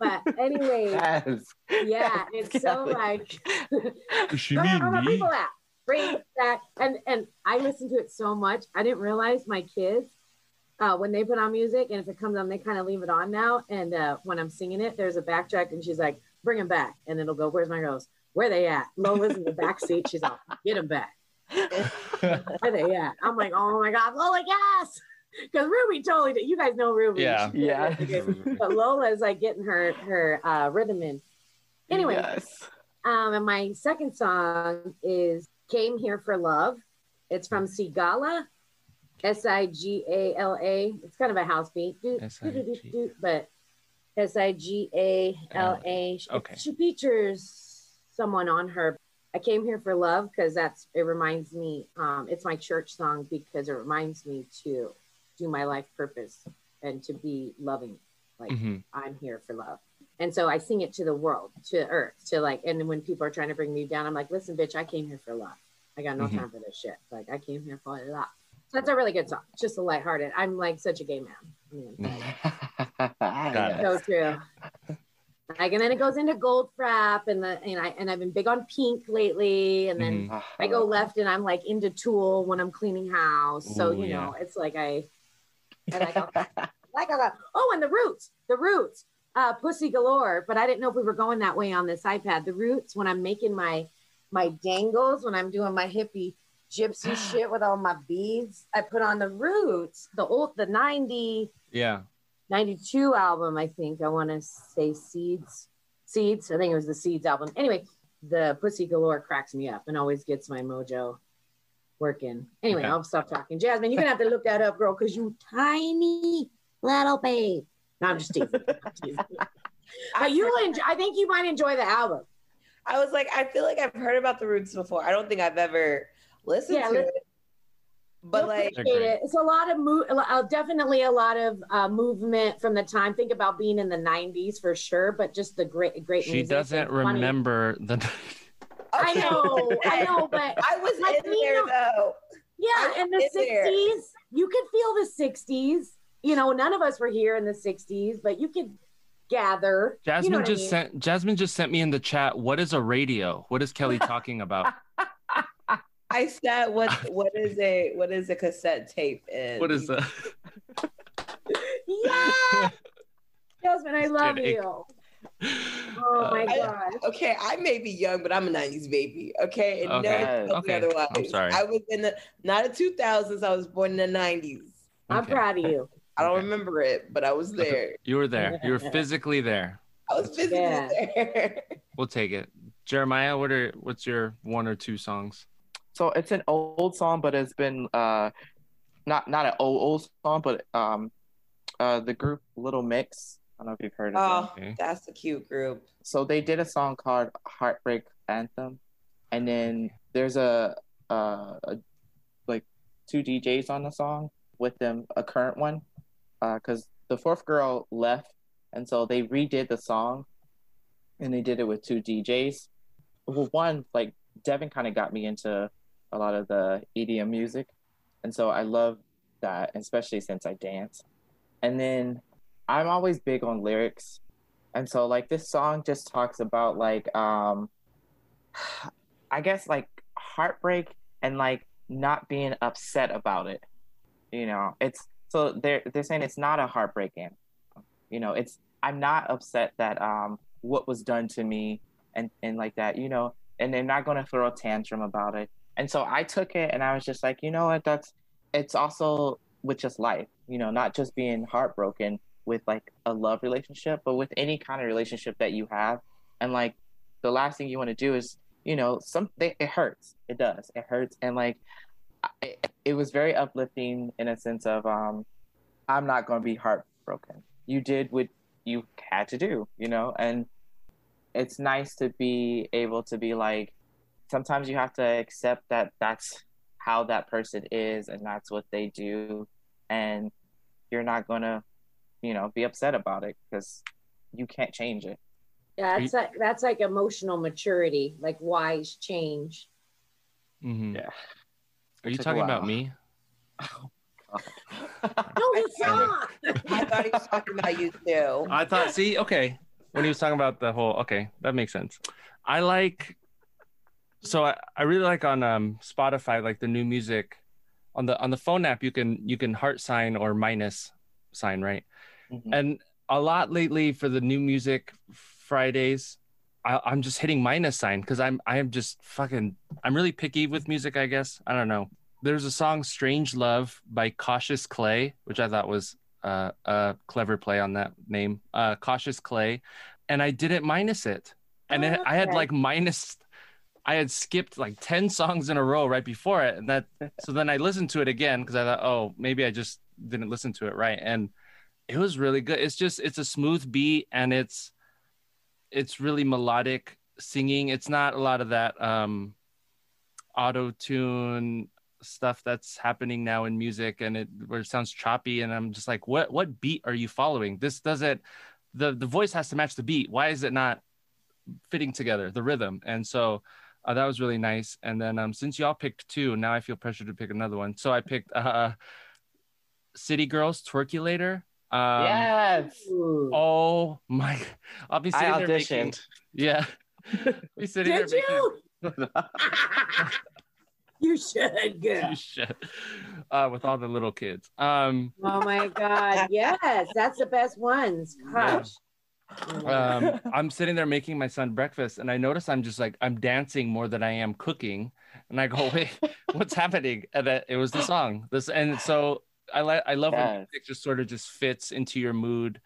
D: But anyway,
B: Yes.
D: yeah, it's so
B: Kelly.
D: like
A: Does she
D: where
A: mean me?
D: people at? Bring that and and I listen to it so much. I didn't realize my kids uh, when they put on music and if it comes on, they kind of leave it on now. And uh, when I'm singing it, there's a backtrack and she's like, "Bring them back," and it'll go, "Where's my girls? Where they at?" Lola's in the back seat. She's like, "Get them back." Where they at? I'm like, "Oh my god, Lola, yes!" Because Ruby totally did. You guys know Ruby.
A: Yeah.
D: She
B: Yeah.
D: but Lola is like getting her her uh, rhythm in. Anyway,
B: Yes.
D: um, and my second song is Came Here for Love. It's from Sigala, S I G A L A. It's kind of a house beat, but S I G A L A.
A: Okay.
D: She features someone on her. I came here for love because that's it reminds me. Um, it's my church song because it reminds me to do my life purpose and to be loving. Like
A: Mhm.
D: I'm here for love. And so I sing it to the world, to earth, to like, and when people are trying to bring me down, I'm like, listen, bitch, I came here for love. I got no
A: Mhm.
D: time for this shit. Like, I came here for love. So that's a really good song. Just a lighthearted. I'm like such a gay man. I mean,
A: Got it.
D: so true. Like, and then it goes into Goldfrapp, and the and I and I've been big on pink lately, and then
A: Mhm.
D: I go left, and I'm like into Tool when I'm cleaning house. So
A: Ooh,
D: you
A: yeah.
D: know, it's like I, and I like like I got oh, and the Roots, the Roots, uh, Pussy Galore. But I didn't know if we were going that way on this iPad. The Roots when I'm making my my dangles, when I'm doing my hippie gypsy shit with all my beads, I put on the Roots, the old the 90
A: Yeah.
D: 92 album, I think. I want to say Seeds. Seeds. I think it was the Seeds album. Anyway, the Pussy Galore cracks me up and always gets my mojo working. Anyway,
A: Okay.
D: I'll stop talking. Jasmine, you're going to have to look that up, girl, because you tiny little babe. No, I'm just teasing. I'm teasing. But you will enjoy, I think you might enjoy the album.
C: I was like, I feel like I've heard about the Roots before. I don't think I've ever listened
D: Yeah,
C: to
D: li-
C: it. But
D: You'll
C: like,
A: They're
D: appreciate
A: great.
D: it. It's a lot of move, uh, definitely a lot of uh, movement from the time. Think about being in the '90s for sure, but just the great, great.
A: She
D: music
A: doesn't
D: and funny.
A: remember the.
D: I know, I know, but
C: I was
D: Like
C: in
D: me,
C: there
D: no-
C: though.
D: yeah, in the
C: was in there.
D: '60s, you could feel the '60s. You know, none of us were here in the '60s, but you could gather.
A: Jasmine
D: you know what I
A: just
D: mean?
A: sent Jasmine just sent me in the chat. What is a radio? What is Kelly talking about?
C: I said, what what is a what is a cassette tape? And
A: What is that?
D: Yeah, Jasmine, I love
A: kidding.
D: you. Oh my uh,
C: I-
D: god.
C: Okay, I may be young, but I'm a '90s baby. Okay, and
A: Okay,
C: no one tells me
A: okay,
C: otherwise.
A: I'm sorry.
C: I was in the not the 2000s. I was born in the '90s.
D: I'm proud of you.
C: I don't
A: Okay.
C: remember it, but I was there.
A: You were there. You were physically there.
C: I was physically
D: Yeah.
C: there.
A: We'll take it. Jeremiah, what are what's your one or two songs?
B: So it's an old song, but it's been uh, not not an old old song, but um, uh, the group Little Mix. I don't know if you've heard of them.
C: Oh,
A: Okay.
C: that's a cute group.
B: So they did a song called Heartbreak Anthem, and then there's a, uh, a like two DJs on the song with them, a current one, because the fourth girl left, and so they redid the song, and they did it with two DJs. well, one like Devin kind of got me into a lot of the EDM music, and so I love that, especially since I dance. And then I'm always big on lyrics, and so like this song just talks about like um, I guess like heartbreak and like not being upset about it. You know, it's so they're they're saying it's not a heartbreak. You know, it's I'm not upset that um what was done to me and and like that. You know, and they're not to throw a tantrum about it. And so I took it and I was just like, you know what? That's it's also with just life. You know, not just being heartbroken with like a love relationship, but with any kind of relationship that you have. And like the last thing you want to do is you know, some it, it hurts. It does. It hurts, and like it, it was very uplifting in a sense of um, I'm not going to be heartbroken. You did what you had to do, you know, and it's nice to be able to be like. Sometimes you have to accept that that's how that person is and that's what they do, and you're not going to, you know, be upset about it because you can't change it.
D: Yeah, that's like that's like emotional maturity, like wise change.
A: Mm-hmm.
B: Yeah.
A: Are you talking about
B: while.
A: me?
D: No, it's not.
C: I thought he was talking about you too.
A: I thought. See, okay, when he was talking about the whole, okay, that makes sense. I like. So I, I really like on um Spotify like the new music, on the on the phone app you can you can heart sign or minus sign right,
B: Mhm.
A: and a lot lately for the new music Fridays, I, I'm just hitting minus sign because I'm I'm just fucking I'm really picky with music. I guess I don't know. There's a song "Strange Love" by Cautious Clay, which I thought was uh, a clever play on that name, uh, Cautious Clay, and I didn't minus it, and it, I had like minus. I had skipped like ten songs in a row right before it, and that. So then I listened to it again because I thought, oh, maybe I just didn't listen to it right, and it was really good. It's just it's a smooth beat and it's it's really melodic singing. It's not a lot of that um auto tune stuff that's happening now in music and it where it sounds choppy and I'm just like what what beat are you following? This doesn't the the voice has to match the beat. Why is it not fitting together the rhythm? And so uh, that was really nice. And then um since y'all picked two, now I feel pressure to pick another one. So I picked uh City Girls Twerkulator. Um,
B: yes.
D: Ooh.
A: Oh my! I'll be sitting
B: I
A: there making.
B: auditioned.
A: Yeah. be sitting
D: Did
A: there
D: you? you should,
A: making.
D: girl.
A: You should. Uh, with all the little kids. Um,
D: Oh my god, yes, that's the best ones. Gosh.
A: Um, I'm sitting there making my son breakfast, and I notice I'm just like I'm dancing more than I am cooking, and I go, "Wait, what's happening?" And that it was the song. This, and so I like I love when
B: Yes.
A: music just sort of just fits into your mood.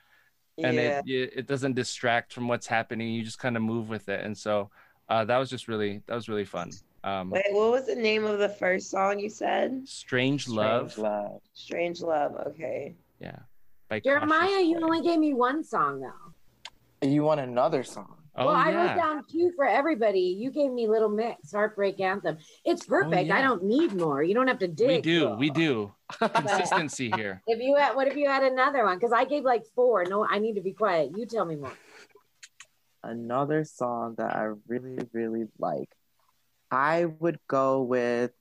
A: and
C: yeah.
A: it, it it doesn't distract from what's happening. You just kind of move with it, and so uh, that was just really that was really fun. Um,
C: Wait, what was the name of the first song you said?
A: Strange Love,
B: Strange love.
C: Strange Love. Okay.
A: yeah, by
D: Jeremiah, you only gave me one song though.
B: You want another song?
A: Oh
D: well, I wrote down two for everybody. You gave me Little Mix, Heartbreak Anthem. It's oh, perfect.
A: yeah.
D: I don't need more. You don't have to dig.
A: we do,
D: girl.
A: we do consistency here.
D: If you had, what if you had another one? Because I gave like four. No, I need to be quiet. You tell me more.
B: Another song that I really, really like. I would go with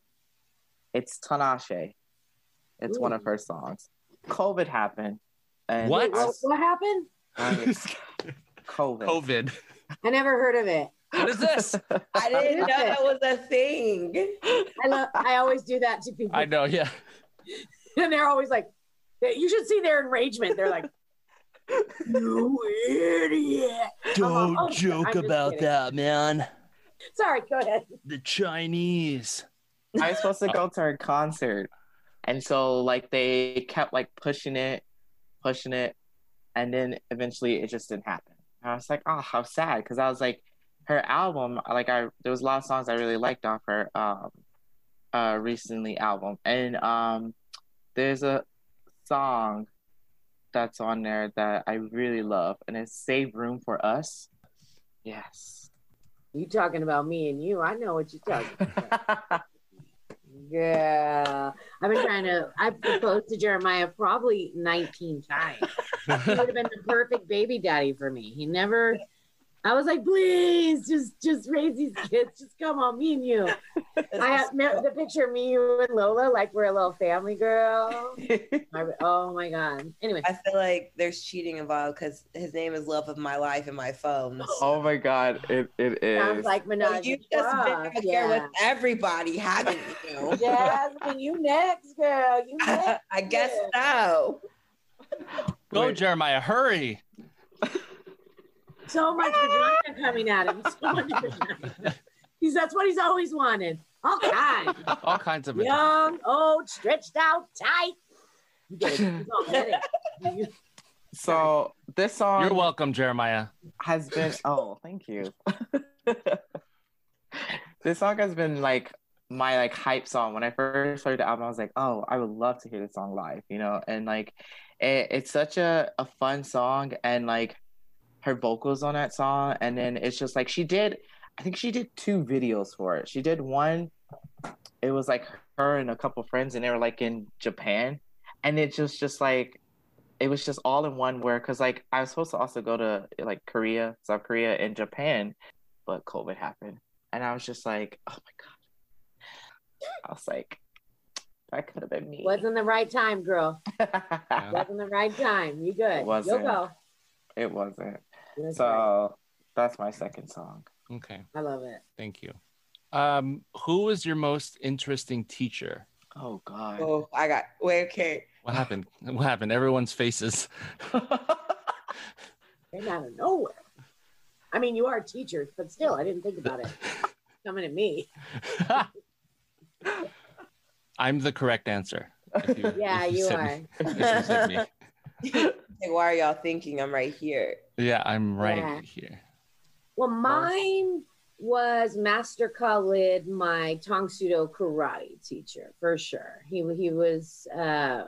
B: it's Tinashe. It's one of her songs. COVID happened. And
A: What?
B: I-
D: What, what happened?
B: I- COVID.
A: COVID.
D: I never heard of it.
A: What is this?
C: I didn't know that was a thing.
D: I love. I always do that to people,
A: I know, yeah.
D: and they're always like, "You should see their enragement." They're like, "You idiot!"
A: Don't
D: oh, joke about kidding.
A: that, man.
D: Sorry, go ahead.
A: The Chinese.
B: I was supposed to go to her concert. And so like they kept like pushing it, pushing it, and then eventually it just didn't happen. And I was like, oh, how sad, because I was like, her album, like I there was a lot of songs I really liked off her um uh recently album. And um there's a song that's on there that I really love and it's Save Room for Us. Yes.
D: You talking about me and you? I know what you're talking. about. Yeah, I've been trying to. I've proposed to Jeremiah probably 19 times. He would have been the perfect baby daddy for me. He never. I was like, please, just just raise these kids. Just come on, me and you. I have the picture of me, you, and Lola, like we're a little family girl. I- oh my god. Anyway,
C: I feel like there's cheating involved because his name is Love of My Life in my phone.
B: oh my god, it, it
D: sounds
B: is.
D: like
C: So
D: Minaj.
C: you've
D: and
C: just been
D: Ross,
C: out here with everybody, haven't you?
D: Jasmine, you next, girl. You next.
C: I guess so.
A: Go,
B: Wait.
A: Jeremiah, hurry.
D: So much vagina coming at him. So much vagina. He's that's what he's always wanted. All kinds.
A: All kinds of
D: Young, old, stretched out, tight. You get it. He's all get it.
B: so this song
A: You're welcome, Jeremiah.
B: has been oh thank you this song has been like my like hype song when i first heard the album i was like oh i would love to hear this song live you know and like it, it's such a, a fun song and like her vocals on that song. And then it's just like she did i think she did two videos for it. She did one it was like her and a couple friends and they were like in japan. And it just just like it was just all in one where because like i was supposed to also go to like korea south korea and japan but covid happened. And i was just like oh my god. I was like that could have been me
D: Wasn't the right time, girl.
A: Yeah.
D: Wasn't the right time. You good. You'll
B: Wasn't.
D: go.
B: it wasn't
D: That's right.
B: so that's my second song
A: Okay,
D: I love it.
A: thank you. Um, who was your most interesting teacher?
B: oh god
C: Oh, I got wait, okay.
A: What happened? What happened? Everyone's faces.
D: Came out of nowhere. I mean, you are teachers, but still, I didn't think about it. Coming at me.
A: I'm the correct answer. you-
D: Yeah, you
A: said
D: are.
A: me- you.
C: Like, why are y'all thinking I'm right here?
A: Yeah, I'm right
D: Yeah.
A: here.
D: Well, mine was Master Khalid, my Tang Soo Do karate teacher, for sure. He he was uh,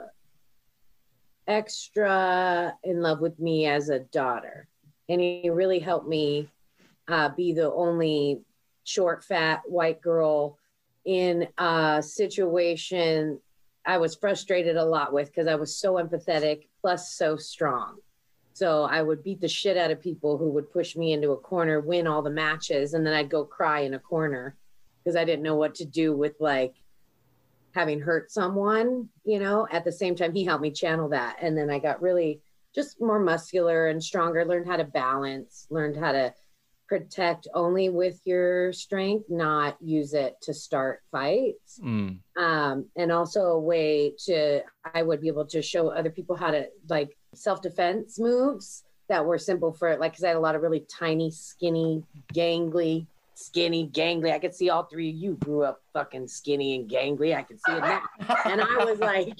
D: extra in love with me as a daughter, and he really helped me uh, be the only short, fat white girl in a situation I was frustrated a lot with because I was so empathetic plus so strong. So I would beat the shit out of people who would push me into a corner, win all the matches, and then I'd go cry in a corner because I didn't know what to do with like having hurt someone, you know. At the same time, he helped me channel that. And then I got really just more muscular and stronger, learned how to balance, learned how to protect only with your strength, not use it to start fights
A: Mm,
D: um, and also a way to I would be able to show other people how to like self defense moves that were simple for like because I had a lot of really tiny, skinny, gangly, skinny, gangly. I could see all three of you grew up fucking skinny and gangly. I could see it now, and I was like,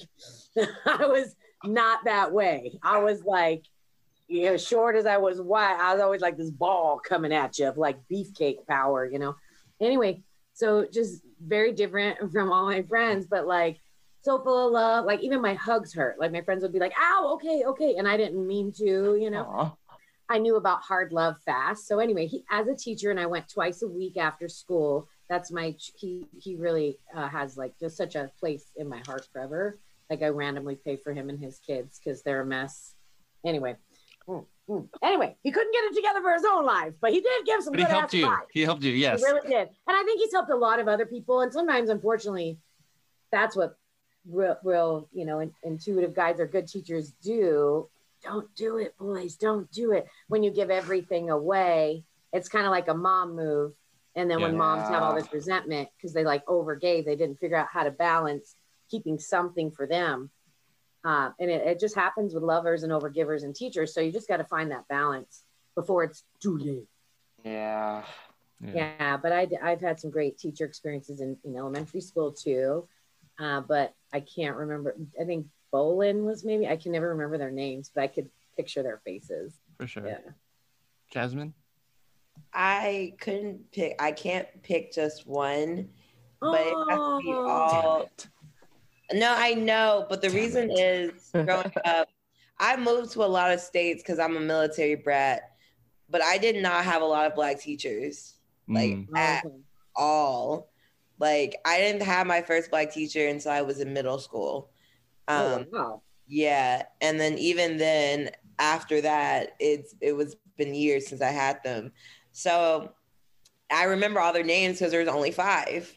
D: I was not that way. I was like. Know, short as I was wide, I was always like this ball coming at you of like beefcake power, you know. Anyway, so just very different from all my friends, but like so full of love. Like even my hugs hurt. Like my friends would be like, "Ow, okay, okay," and I didn't mean to, you know.
B: Aw.
D: I knew about hard love fast. So anyway, he as a teacher, and I went twice a week after school. That's my he he really uh, has like just such a place in my heart forever. Like I randomly pay for him and his kids because they're a mess. Anyway. Mm, mm. Anyway, he couldn't get it together for his own life, but he did give some
A: but he helped you. He helped you. Yes.
D: He really did. And I think he's helped a lot of other people. And sometimes, unfortunately, that's what real, real you know, in, intuitive guides or good teachers do. Don't do it, boys. Don't do it. When you give everything away, it's kind of like a mom move. And then when moms have all this resentment because they like overgave, they didn't figure out how to balance keeping something for them. Uh, and it, it just happens with lovers and overgivers and teachers. So you just got to find that balance before it's too late.
B: yeah
A: Yeah.
D: Yeah, but I, I've had some great teacher experiences in, in elementary school too. Uh, but I can't remember. I think Bolin was maybe, I can never remember their names, but I could picture their faces.
A: For sure.
D: Yeah.
A: Jasmine.
C: I couldn't pick. I can't pick just one, but it has to be all. No, I know, but the
A: Damn
C: reason
A: it.
C: is growing up, I moved to a lot of states because I'm a military brat, but I did not have a lot of black teachers like
A: Mm,
C: at
D: Okay.
C: all. Like I didn't have my first black teacher until I was in middle school. Um,
D: oh, wow.
C: yeah, and then even then, after that, it's it was been years since I had them. So I remember all their names because there's only five.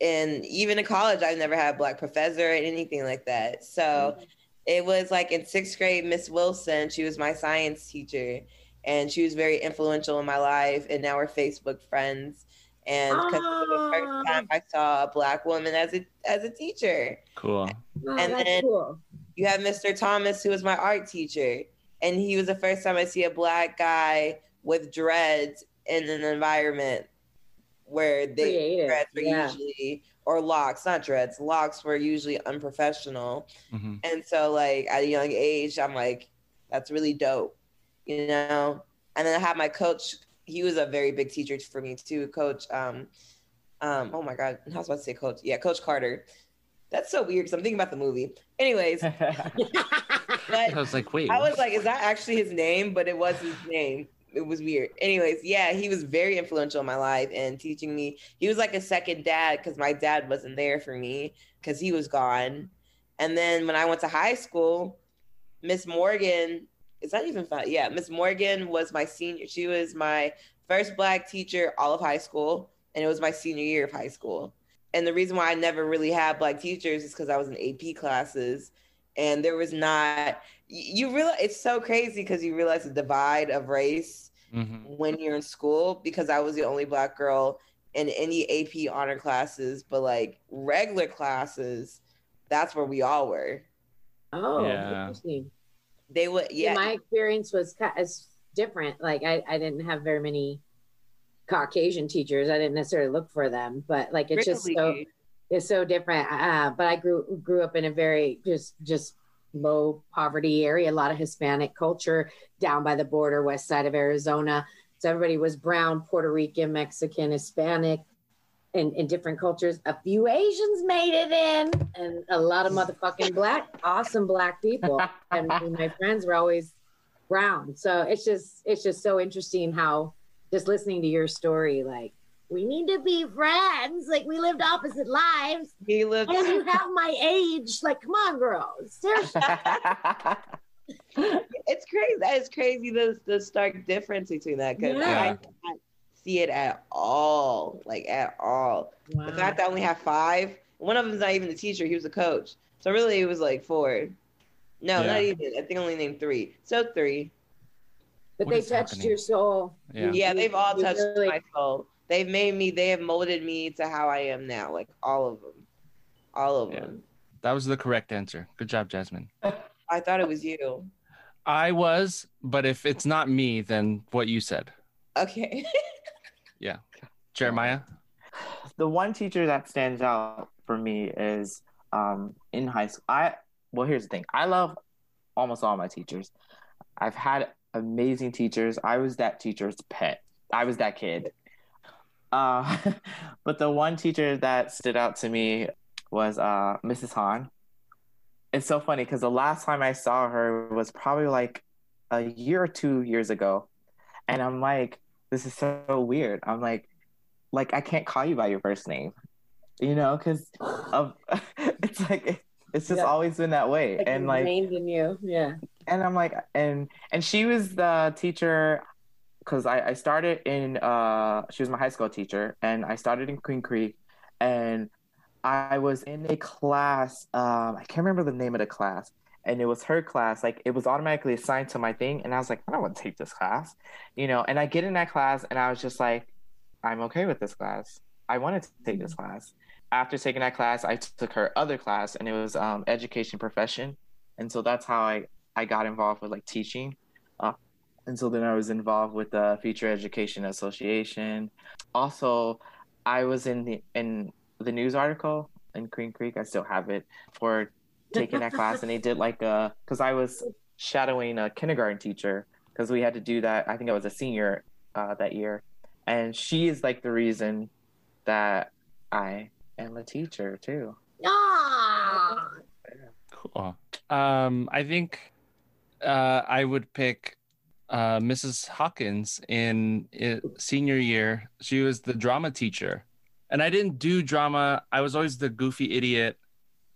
C: And even in college, I've never had a black professor or anything like that. So mm-hmm. it was like in sixth grade, Miss Wilson, she was my science teacher and she was very influential in my life. And now we're Facebook friends. And because oh. the first ah. time I saw a black woman as a as a teacher.
A: Cool.
D: Oh, and then cool.
C: you have Mr. Thomas, who was my art teacher. And he was the first time I see a black guy with dreads in an environment where they Creative. dreads were yeah. usually or locks, not dreads, locks were usually unprofessional. Mm-hmm. And so like at a young age, I'm like, that's really dope, you know? And then I had my coach, he was a very big teacher for me too, coach. Um, um, oh my God, I was about to say coach. Yeah, Coach Carter. That's so weird because I'm thinking about the movie. Anyways,
A: I was like, wait.
C: I was like, is that actually his name? But it was his name it was weird. Anyways, yeah, he was very influential in my life and teaching me. He was like a second dad because my dad wasn't there for me because he was gone. And then when I went to high school, Miss Morgan, is that even fun? Yeah, Miss Morgan was my senior. She was my first black teacher all of high school, and it was my senior year of high school. And the reason why I never really had black teachers is because I was in AP classes and there was not you realize it's so crazy because you realize the divide of race mm-hmm. when you're in school because I was the only black girl in any AP honor classes, but like regular classes, that's where we all were.
D: Oh, yeah. interesting.
C: They would, yeah.
D: my experience was as different. Like I, I didn't have very many Caucasian teachers. I didn't necessarily look for them, but like it's really? just so it's so different. Uh, but I grew grew up in a very just just low poverty area, a lot of Hispanic culture down by the border, west side of Arizona. So everybody was brown, Puerto Rican, Mexican, Hispanic, in, in different cultures. A few Asians made it in, and a lot of motherfucking black, awesome black people. And my friends were always brown. So it's just it's just so interesting how just listening to your story, like we need to be friends. Like we lived opposite lives.
C: We lived
D: and you have my age. Like, come on, girls. Seriously.
C: it's crazy. It's crazy the the stark difference between that because yeah. I can't see it at all. Like at all. Wow. The fact that I only have five. One of them's not even the teacher. He was a coach. So really, it was like four. No, yeah. not even. I think I only named three. So three.
D: But what they touched happening? your soul.
C: Yeah. yeah, they've all touched really... my soul they've made me they have molded me to how I am now. Like all of them. All of yeah. them.
A: That was the correct answer. Good job, Jasmine.
C: I thought it was you.
A: I was, but if it's not me, then what you said.
C: Okay.
A: yeah. Jeremiah?
B: The one teacher that stands out for me is um, in high school. I well, here's the thing. I love almost all my teachers. I've had amazing teachers. I was that teacher's pet. I was that kid. Uh, but the one teacher that stood out to me was uh, Mrs. Han. It's so funny because the last time I saw her was probably like a year or two years ago, and I'm like, this is so weird. I'm like, like I can't call you by your first name, you know, because of it's like it's just yeah. always been that way,
D: like
B: and like
D: named in you, yeah.
B: And I'm like, and and she was the teacher because I, I started in uh she was my high school teacher and I started in Queen Creek and I was in a class um I can't remember the name of the class and it was her class like it was automatically assigned to my thing and I was like I don't want to take this class you know and I get in that class and I was just like I'm okay with this class. I wanted to take this class. After taking that class I took her other class and it was um education profession and so that's how I I got involved with like teaching and so then I was involved with the Future Education Association. Also, I was in the in the news article in Queen Creek. I still have it for taking that class, and they did like a because I was shadowing a kindergarten teacher because we had to do that. I think I was a senior uh, that year, and she is like the reason that I am a teacher too.
D: Ah,
A: cool. Um, I think uh, I would pick uh, Mrs. Hawkins in, in senior year. She was the drama teacher, and I didn't do drama. I was always the goofy idiot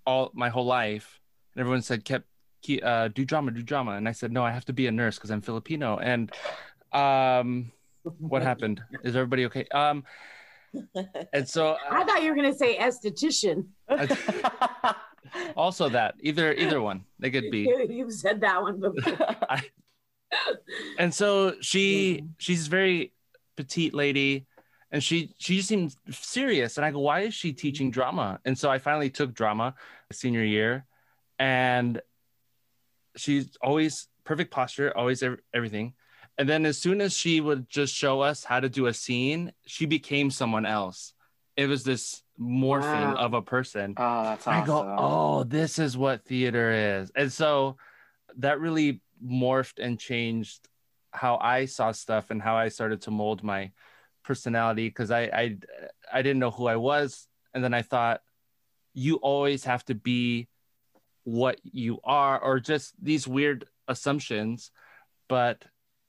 A: all my whole life, and everyone said kept uh, do drama, do drama. And I said, no, I have to be a nurse because I'm Filipino. And um, what happened? Is everybody okay? Um, and so
D: I
A: uh,
D: thought you were gonna say esthetician.
A: also that either either one they could be.
D: You've said that one before.
A: and so she mm-hmm. she's a very petite lady and she she just seems serious. And i go why is she teaching mm-hmm. drama? And so i finally took drama senior year and she's always perfect posture always ev- everything. And then as soon as she would just show us how to do a scene she became someone else. It was this morphing
D: Wow.
A: of a person.
B: Oh, that's
A: I go, oh, this is what theater is. And so that really morphed and changed how I saw stuff and how I started to mold my personality because I, I I didn't know who I was. And then I thought, you always have to be what you are, or just these weird assumptions, but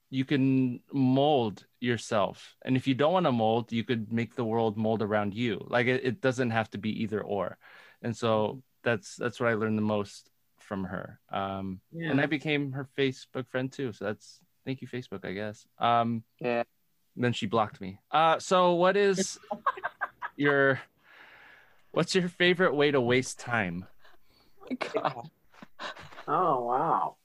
A: you can mold yourself. And if you don't want to mold, you could make the world mold around you. Like it, it doesn't have to be either or and so that's that's what I learned the most from her. Um,
D: Yeah.
A: and I became her Facebook friend too. So that's thank you, Facebook, I guess. Um,
B: Yeah.
A: then she blocked me. Uh, so what is your what's your favorite way to waste time?
B: God.
D: oh wow.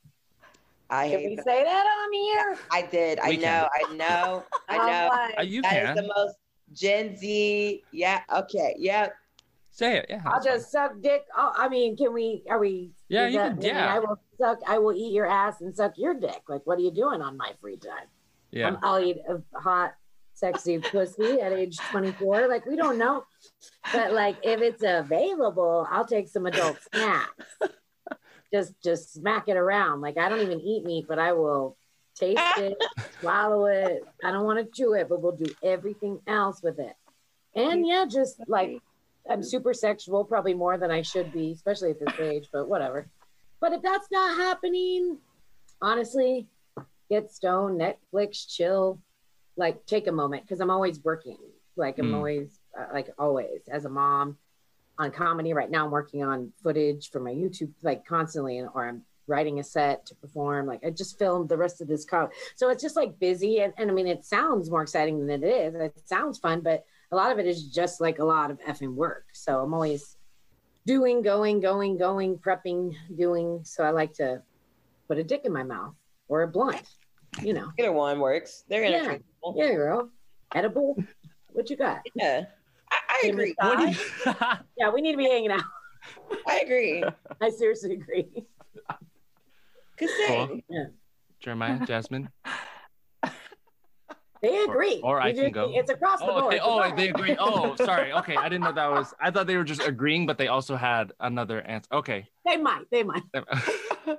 C: I
D: Can we
C: that.
D: say that on here?
C: I did. I
A: We
C: know. I know. I
D: Oh,
C: know.
D: why?
A: Uh, you
C: That is
A: can
C: the most Gen Z. Yeah. Okay. Yeah.
A: say it. Yeah,
D: I'll
A: that's fine.
D: just suck dick. Oh, I mean, can we? Are we?
A: Yeah, you
D: that-
A: can-
D: I
A: yeah.
D: I will suck. I will eat your ass and suck your dick. Like, what are you doing on my free time?
A: yeah.
D: Um, I'll eat a hot, sexy pussy at age 24. Like, we don't know. But like, if it's available, I'll take some adult snacks. Just, just smack it around. Like, I don't even eat meat, but I will taste it, swallow it. I don't want to chew it, but we'll do everything else with it. And yeah, just like I'm super sexual, probably more than I should be, especially at this age, but whatever. But if that's not happening, honestly, get stoned, Netflix, chill, like take a moment because I'm always working. Like I'm
A: Mm.
D: always, uh, like always, as a mom on comedy. Right now, I'm working on footage for my YouTube, like constantly, and or I'm writing a set to perform. Like I just filmed the rest of this car, so it's just like busy. And, and I mean, it sounds more exciting than it is. It sounds fun, but a lot of it is just like a lot of effing work. So I'm always doing, going, going, going, prepping, doing. So I like to put a dick in my mouth or a blunt, you know.
C: Either one works. They're
D: Yeah.
C: interchangeable.
D: Yeah, girl. Edible. What you got?
C: Yeah. I, I agree.
D: me
A: What do you-
D: Yeah, we need to be hanging out.
C: I agree.
D: I seriously agree.
C: Consent.
A: Jeremiah, Jasmine.
D: They agree.
A: or I
D: We
A: can go.
D: It's across the
A: Oh,
D: board.
A: they, oh,
D: Goodbye.
A: they agree. Oh, sorry. Okay, I didn't know that was. I thought they were just agreeing, but they also had another answer. Okay.
D: They might. They might.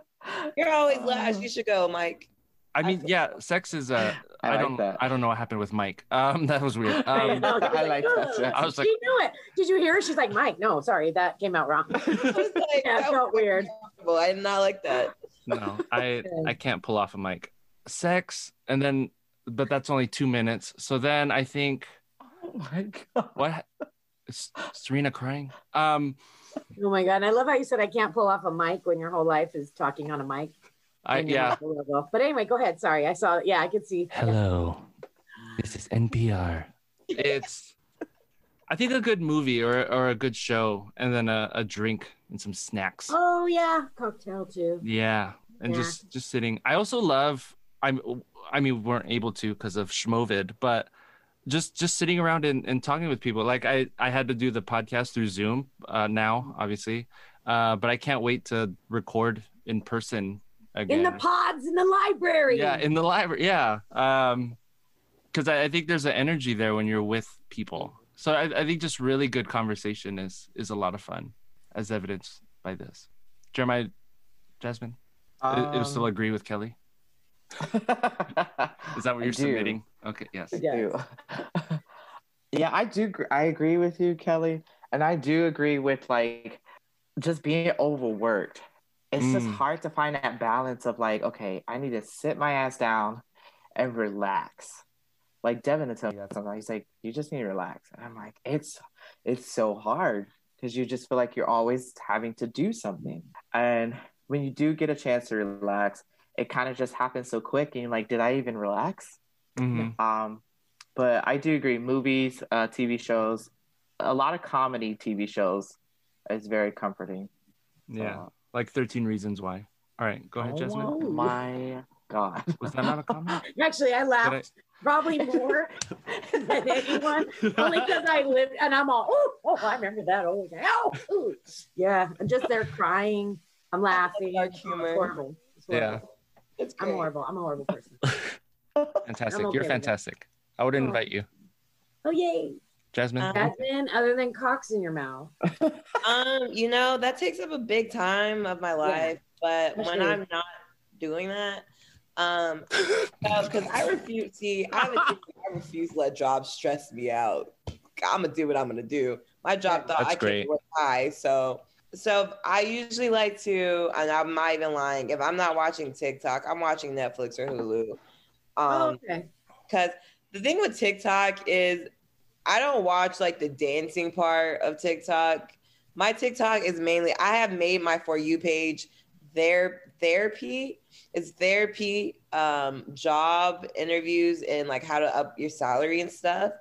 C: You're always last. You should go, Mike.
A: I mean, yeah, sex is uh,
B: I
A: I
B: like
A: don't,
B: that.
A: I don't know what happened with Mike. Um, that was weird.
D: I
A: Um,
D: know.
B: I like that,
D: "Ugh."
B: yeah.
A: I was like-
D: she knew it. Did you hear her? She's like, Mike, no, sorry, that came out wrong.
C: I was like,
D: Yeah,
C: that
D: felt weird.
C: uncomfortable. I did not like that.
A: no, I, I can't pull off a mic. Sex, and then, but that's only two minutes. So then I think,
B: Oh my god.
A: what? Is Serena crying? Um,
D: Oh my god! And I love how you said I can't pull off a mic when your whole life is talking on a mic.
A: I yeah.
D: not the logo. But anyway, go ahead. Sorry, I saw. Yeah, I could see.
A: Hello, this is NPR. It's, I think a good movie or or a good show, and then a, a drink and some snacks.
D: Oh yeah, cocktail too.
A: Yeah, and
D: Yeah.
A: just just sitting. I also love. I'm. I mean, we weren't able to because of Schmovid, but just just sitting around and, and talking with people. Like I I had to do the podcast through Zoom uh, now, obviously, uh, but I can't wait to record in person again.
D: In the pods in the library.
A: yeah, in the library. Yeah, um, because I, I think there's an energy there when you're with people. So I, I think just really good conversation is is a lot of fun, as evidenced by this. Jeremiah, Jasmine. I- I still
B: Um,
A: agree with Kelly. Is that what
B: I
A: you're
B: do.
A: submitting? Okay, yes.
B: I
D: Yeah.
B: do. yeah, I do. I agree with you, Kelly, and I do agree with like just being overworked. It's just
A: Mm.
B: hard to find that balance of like, okay, I need to sit my ass down and relax. Like Devin will tell me that sometimes. He's like, you just need to relax, and I'm like, it's it's so hard because you just feel like you're always having to do something. And when you do get a chance to relax, it kind of just happens so quick, and you're like, did I even relax?
A: Mhm.
B: Um, but I do agree. Movies, uh, TV shows, a lot of comedy TV shows is very comforting.
A: Yeah,
B: So-
A: like Thirteen Reasons Why. All right, go ahead, Jasmine.
B: Oh my god.
A: Was that not a comment?
D: Actually, I laughed
A: Did
D: probably more than anyone, only because I lived and I'm all, oh, oh, I remember that. Oh, oh, yeah. I'm just there crying. I'm laughing.
C: dark
D: It's horrible. It's horrible.
A: Yeah.
C: It's
D: I'm horrible. I'm a horrible person.
A: Fantastic.
D: Okay
A: You're fantastic. I would invite you,
D: Oh, yay.
A: Jasmine.
C: Um,
D: Jasmine, other than cocks in your mouth.
C: Um, you know, that takes up a big time of my life, but when
D: Especially-
C: I'm not doing that, um, because I refuse. See, I, have I refuse to let jobs stress me out. I'm gonna do what I'm gonna do. My job thought
A: That's
C: I
A: great.
C: can't work high, so so I usually like to, and I'm not even lying. If I'm not watching TikTok, I'm watching Netflix or Hulu.
D: oh,
C: Um,
D: okay.
C: because the thing with TikTok is I don't watch like the dancing part of TikTok. My TikTok is mainly I have made my for you page their therapy. It's therapy, um, job interviews and like how to up your salary and stuff.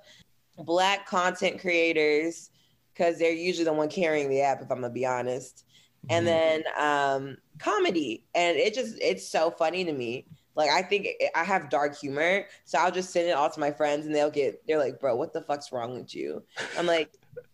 C: Black content creators, because they're usually the one carrying the app, if I'm gonna be honest. And
A: Mhm.
C: then um comedy. And it just it's so funny to me. Like I think I have dark humor, so I'll just send it all to my friends, and they'll get they're like, "Bro, what the fuck's wrong with you?" I'm like,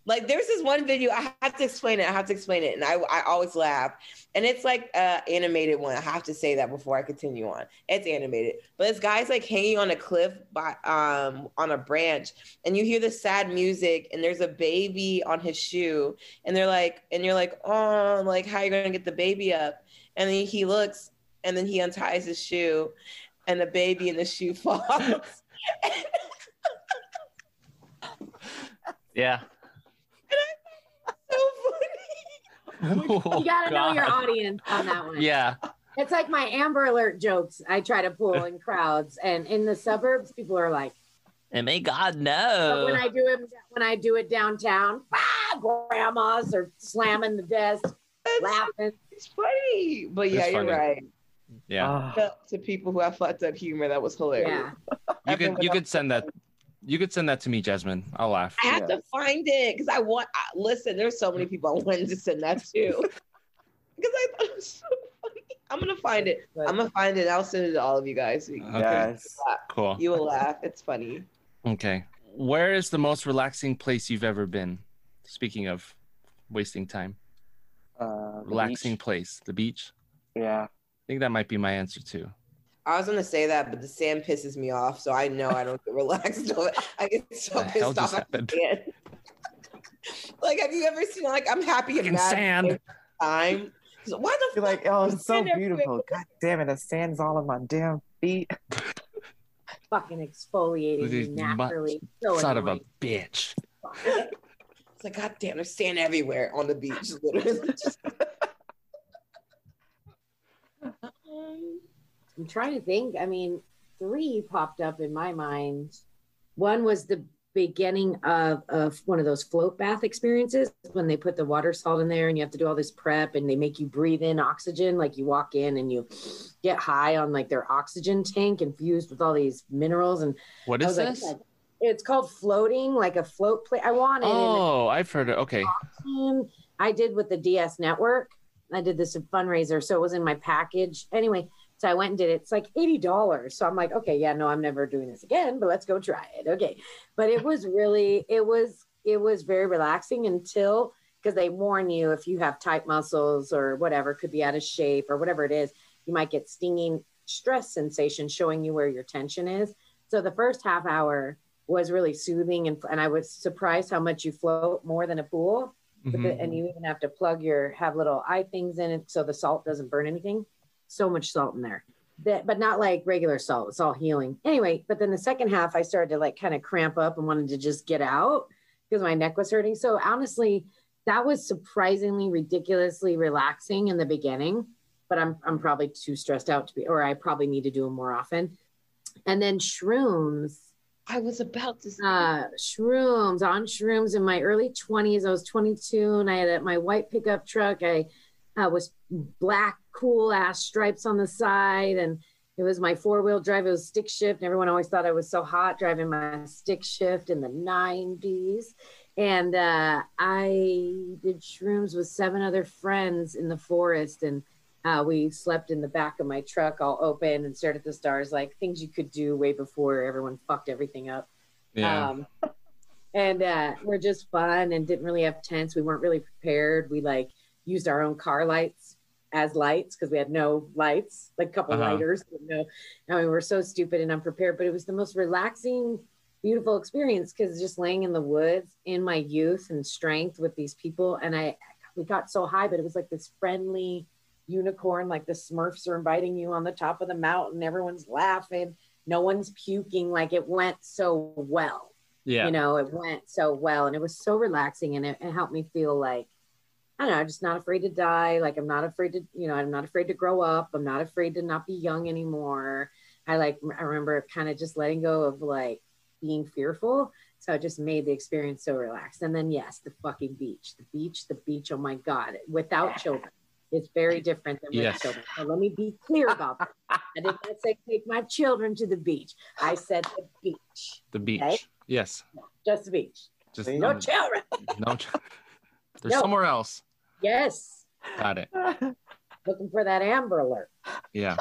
C: like there's this one video I have to explain it. I have to explain it, and I I always laugh, and it's like a animated one. I have to say that before I continue on. It's animated, but this guy's like hanging on a cliff by um on a branch, and you hear the sad music, and there's a baby on his shoe, and they're like, and you're like, oh, like how are you gonna get the baby up? And then he looks, and then he unties his shoe, and the baby in the shoe falls.
A: Yeah.
C: so funny.
D: You gotta know your audience on that one.
A: Yeah.
D: It's like my Amber Alert jokes I try to pull in crowds, and in the suburbs, people are like,
A: And may God know."
D: but
A: know.
D: when I do it, when I do it downtown, ah, grandmas are slamming the desk, laughing.
C: It's funny, but yeah,
A: It's
C: you're
A: funny.
C: right.
A: yeah.
B: Ah,
C: To people who have fucked up humor, that was hilarious.
D: Yeah,
A: You could you could send that you could send that to me, Jasmine. I'll laugh.
C: I have
B: Yeah.
C: to find it because I want. I, listen, there's so many people I wanted to send that to because I thought it was so funny. I'm gonna find it. I'm gonna find it. I'll send it to all of you guys. So you,
A: Okay.
B: Yes.
A: Cool.
C: you will laugh. It's funny.
A: Okay. Where is the most relaxing place you've ever been? Speaking of wasting time.
B: Uh,
A: Relaxing
B: beach.
A: place. The beach.
B: Yeah.
A: I think that might be my answer too.
C: I was gonna say that, but the sand pisses me off, so I know I don't get relaxed. I get so
A: The
C: pissed off.
A: just
C: at
A: happened?
C: sand. like, have you ever seen like I'm happy and mad
A: sand.
C: at the same time? So Why the
B: You're
C: fuck?
B: like, oh, it's so beautiful. God damn it, the sand's all on my damn feet.
D: fucking exfoliating
A: These
D: me
A: mu-
D: naturally. So
A: Son of a bitch.
C: It's like, God damn, there's sand everywhere on the beach, literally. Just- Um,
D: I'm trying to think. I mean, three popped up in my mind. One was the beginning of, of one of those float bath experiences when they put the water salt in there and you have to do all this prep and they make you breathe in oxygen. Like you walk in and you get high on like their oxygen tank infused with all these minerals. And
A: what is
D: I
A: is
D: was like,
A: this?
D: It's called floating, like a float play. I want it.
A: Oh, I've heard it. Okay.
D: I did with the DS network. I did this fundraiser, so it was in my package. Anyway, so I went and did it. It's like eighty dollars. So I'm like, okay, yeah, no, I'm never doing this again, but let's go try it. Okay, but it was really, it was, it was very relaxing until because they warn you if you have tight muscles or whatever, could be out of shape or whatever it is, you might get stinging stress sensation showing you where your tension is. So the first half hour was really soothing and, and I was surprised how much you float more than a pool
A: Mhm.
D: it, and you even have to plug your have little eye things in it so the salt doesn't burn anything. So much salt in there, that but not like regular salt. It's all healing anyway. But then the second half, I started to like kind of cramp up and wanted to just get out because my neck was hurting. So honestly, that was surprisingly ridiculously relaxing in the beginning. But I'm I'm probably too stressed out to be, or I probably need to do them more often. And then shrooms
C: I was about to say.
D: uh, shrooms on shrooms in my early 20s. I was 22 and I had a, my white pickup truck. I uh, was black cool ass stripes on the side and it was my four wheel drive. It was stick shift. And everyone always thought I was so hot driving my stick shift in the 90s. And uh, I did shrooms with seven other friends in the forest. And uh, we slept in the back of my truck all open and stared at the stars, like things you could do way before everyone fucked everything up.
A: Yeah.
D: Um, and uh, we're just fun and didn't really have tents. We weren't really prepared. We like used our own car lights as lights because we had no lights, like a couple
A: Uh-huh.
D: lighters. but No, I mean, we're so stupid and unprepared, but it was the most relaxing, beautiful experience because just laying in the woods in my youth and strength with these people. And I, we got so high, but it was like this friendly unicorn, like the Smurfs are inviting you on the top of the mountain. Everyone's laughing. No one's puking. Like it went so well
A: yeah.
D: you know it went so well and it was so relaxing and it, it helped me feel like i don't know I'm just not afraid to die like i'm not afraid to you know i'm not afraid to grow up i'm not afraid to not be young anymore i like i remember kind of just letting go of like being fearful so it just made the experience so relaxed and then yes the fucking beach the beach the beach oh my god without children it's very different than with
A: Yes.
D: children so let me be clear about that i did not say take my children to the beach i said the beach
A: the beach.
D: Okay.
A: Yes.
D: just the beach
A: Just
D: no
A: um,
D: children
A: no. There's
D: No.
A: somewhere else.
D: Yes.
A: Got it.
D: Looking for that Amber Alert.
A: Yeah.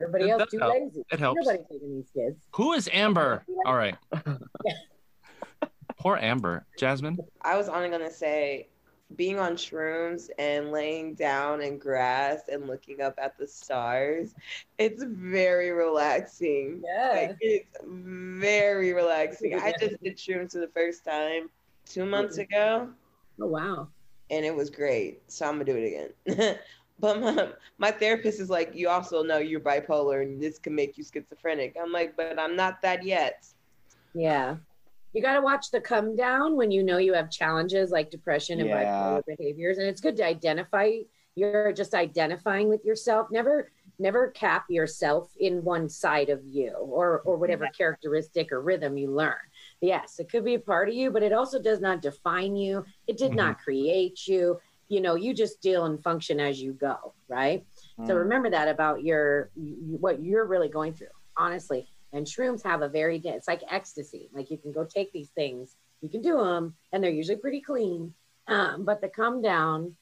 D: Everybody
A: It
D: else too
A: help.
D: lazy.
A: It helps.
D: Nobody's taking these kids.
A: Who is Amber? All right. Poor Amber. Jasmine.
C: I was only gonna say, being on shrooms and laying down in grass and looking up at the stars, it's very relaxing.
D: Yeah.
C: Like, it's very relaxing. I just did shrooms for the first time two months ago,
D: Oh wow.
C: And it was great. So I'm gonna do it again. but my, my therapist is like, you also know you're bipolar, and this can make you schizophrenic. I'm like, but I'm not that yet.
D: Yeah. You got to watch the come down when you know you have challenges like depression and
B: Yeah.
D: bipolar behaviors. And it's good to identify. You're just identifying with yourself. Never, never cap yourself in one side of you or, or whatever characteristic or rhythm you learn. Yes, it could be a part of you, but it also does not define you. It did not create you. You know, you just deal and function as you go, right? So
B: Mm.
D: remember that about your what you're really going through, honestly. And shrooms have a very it's like ecstasy. Like you can go take these things, you can do them, and they're usually pretty clean. Um, but the come down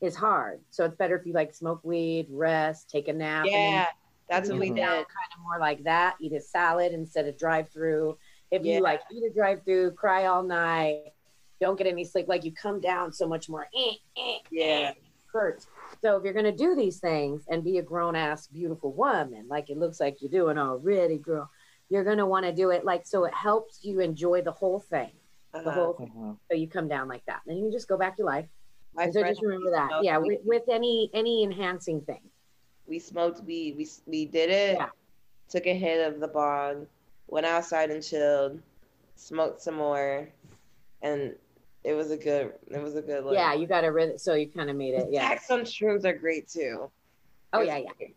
D: is hard. So it's better if you like smoke weed, rest, take a nap. and then
C: Yeah, that's what we
D: come
C: did.
D: kind of more like that. Eat a salad instead of drive through. If
C: Yeah.
D: you like eat a drive through, cry all night, don't get any sleep, like you come down so much more. Eh, eh,
C: Yeah.
D: hurts. So if you're gonna do these things and be a grown ass beautiful woman, like it looks like you're doing already, girl, you're gonna want to do it like so it helps you enjoy the whole thing. The
C: Uh-huh.
D: whole thing.
B: Mhm.
D: So you come down like that. Then you just go back to life.
C: My
D: so just remember that. Yeah, with, with any any enhancing thing.
C: we smoked weed. We we did it.
D: Yeah.
C: Took a hit of the bong, went outside and chilled, smoked some more, and it was a good. It was a good. Like,
D: Yeah, you got a rhythm so you kind of made it. Yeah.
C: Tax on shrooms are great too.
D: Oh
C: It
D: yeah, yeah.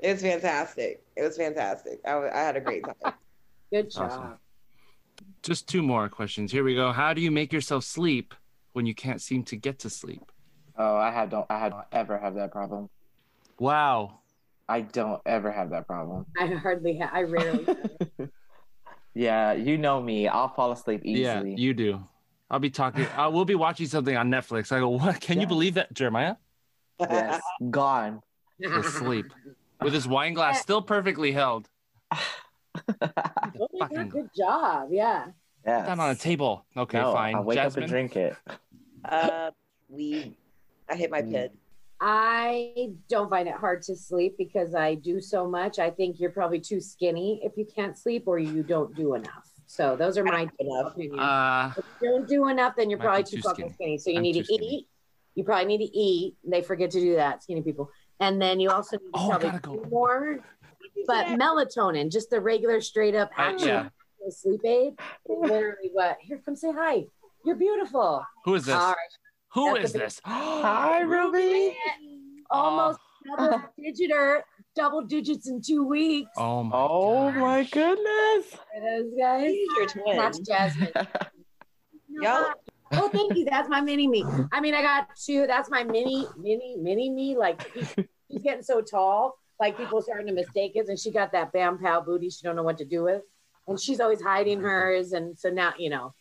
C: It was fantastic. It was fantastic. I, I had a great time.
D: Good job.
A: Awesome. Just two more questions. Here we go. How do you make yourself sleep when you can't seem to get to sleep?
B: Oh, I had don't I had don't ever have that problem.
A: Wow.
B: I don't ever have that problem.
D: I hardly ha- I rarely
B: Yeah, you know me. I'll fall asleep easily.
A: Yeah, you do. I'll be talking. I we'll be watching something on Netflix. I go, what? Can you believe that, Jeremiah?
B: yes, gone.
A: Asleep with his wine glass still perfectly held. Fucking-
D: good job. Yeah.
B: Yes.
A: Down on a table. Okay,
B: no,
A: fine.
B: I'll wake
A: Jasmine.
B: up and drink it.
C: uh, we. I hit my
B: Mm.
D: I don't find it hard to sleep because I do so much. I think you're probably too skinny if you can't sleep or you don't do enough. So those are my
C: Enough.
A: Uh,
D: if you don't do enough, then you're probably too,
A: too
D: fucking
A: skinny.
D: skinny. So you
A: I'm
D: need to
A: skinny.
D: eat. You probably need to eat. They forget to do that, skinny people. And then you also need to
A: Oh,
D: probably
A: go.
D: do more. But melatonin, just the regular straight up action
A: yeah.
D: sleep aid, literally what. Here, come say hi. You're beautiful.
A: Who is this?
D: All right.
A: Who
D: That's
A: is this?
B: Hi, Ruby.
D: Almost double digiter, double digits in two weeks.
A: Oh my.
B: Oh
A: gosh.
B: my goodness.
D: For those guys.
C: He's your twin.
D: That's Jasmine.
C: Y'all,
D: Oh, thank you. That's my mini me. I mean, I got two. That's my mini, mini, mini me. Like she- she's getting so tall, like people are starting to mistake it. And she got that bam pow booty. She don't know what to do with, and she's always hiding hers. And so now you know.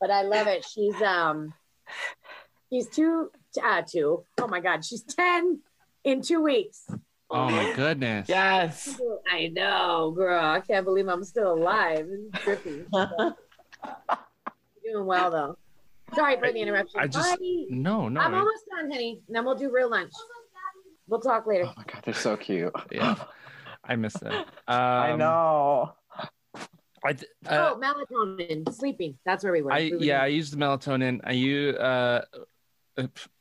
D: But I love it. She's um, she's two, uh, two. Oh my God, she's ten in two weeks.
A: Oh my goodness.
B: Yes.
D: I know, girl. I can't believe I'm still alive. It's trippy. Doing well though. Sorry for the interruption.
A: I just-
D: Bye.
A: No, no.
D: I'm
A: it-
D: almost done, honey. And then we'll do real lunch. We'll talk later.
B: Oh my god, they're so cute.
A: Yeah. I miss that. Um,
B: I know.
A: I, th- uh,
D: oh, melatonin, sleeping. That's where we were.
A: I
D: We were
A: yeah, I used the melatonin. I use uh, uh,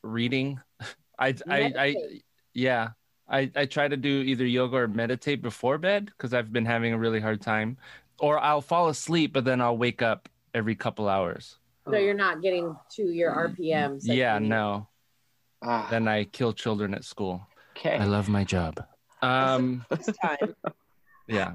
A: reading. I I I yeah. I I try to do either yoga or meditate before bed because I've been having a really hard time, or I'll fall asleep, but then I'll wake up every couple hours.
D: So you're not getting to your RPMs. like
A: yeah,
D: you
A: no.
B: Ah,
A: Then I kill children at school.
B: okay.
A: I love my job. Um,
C: This time.
A: yeah.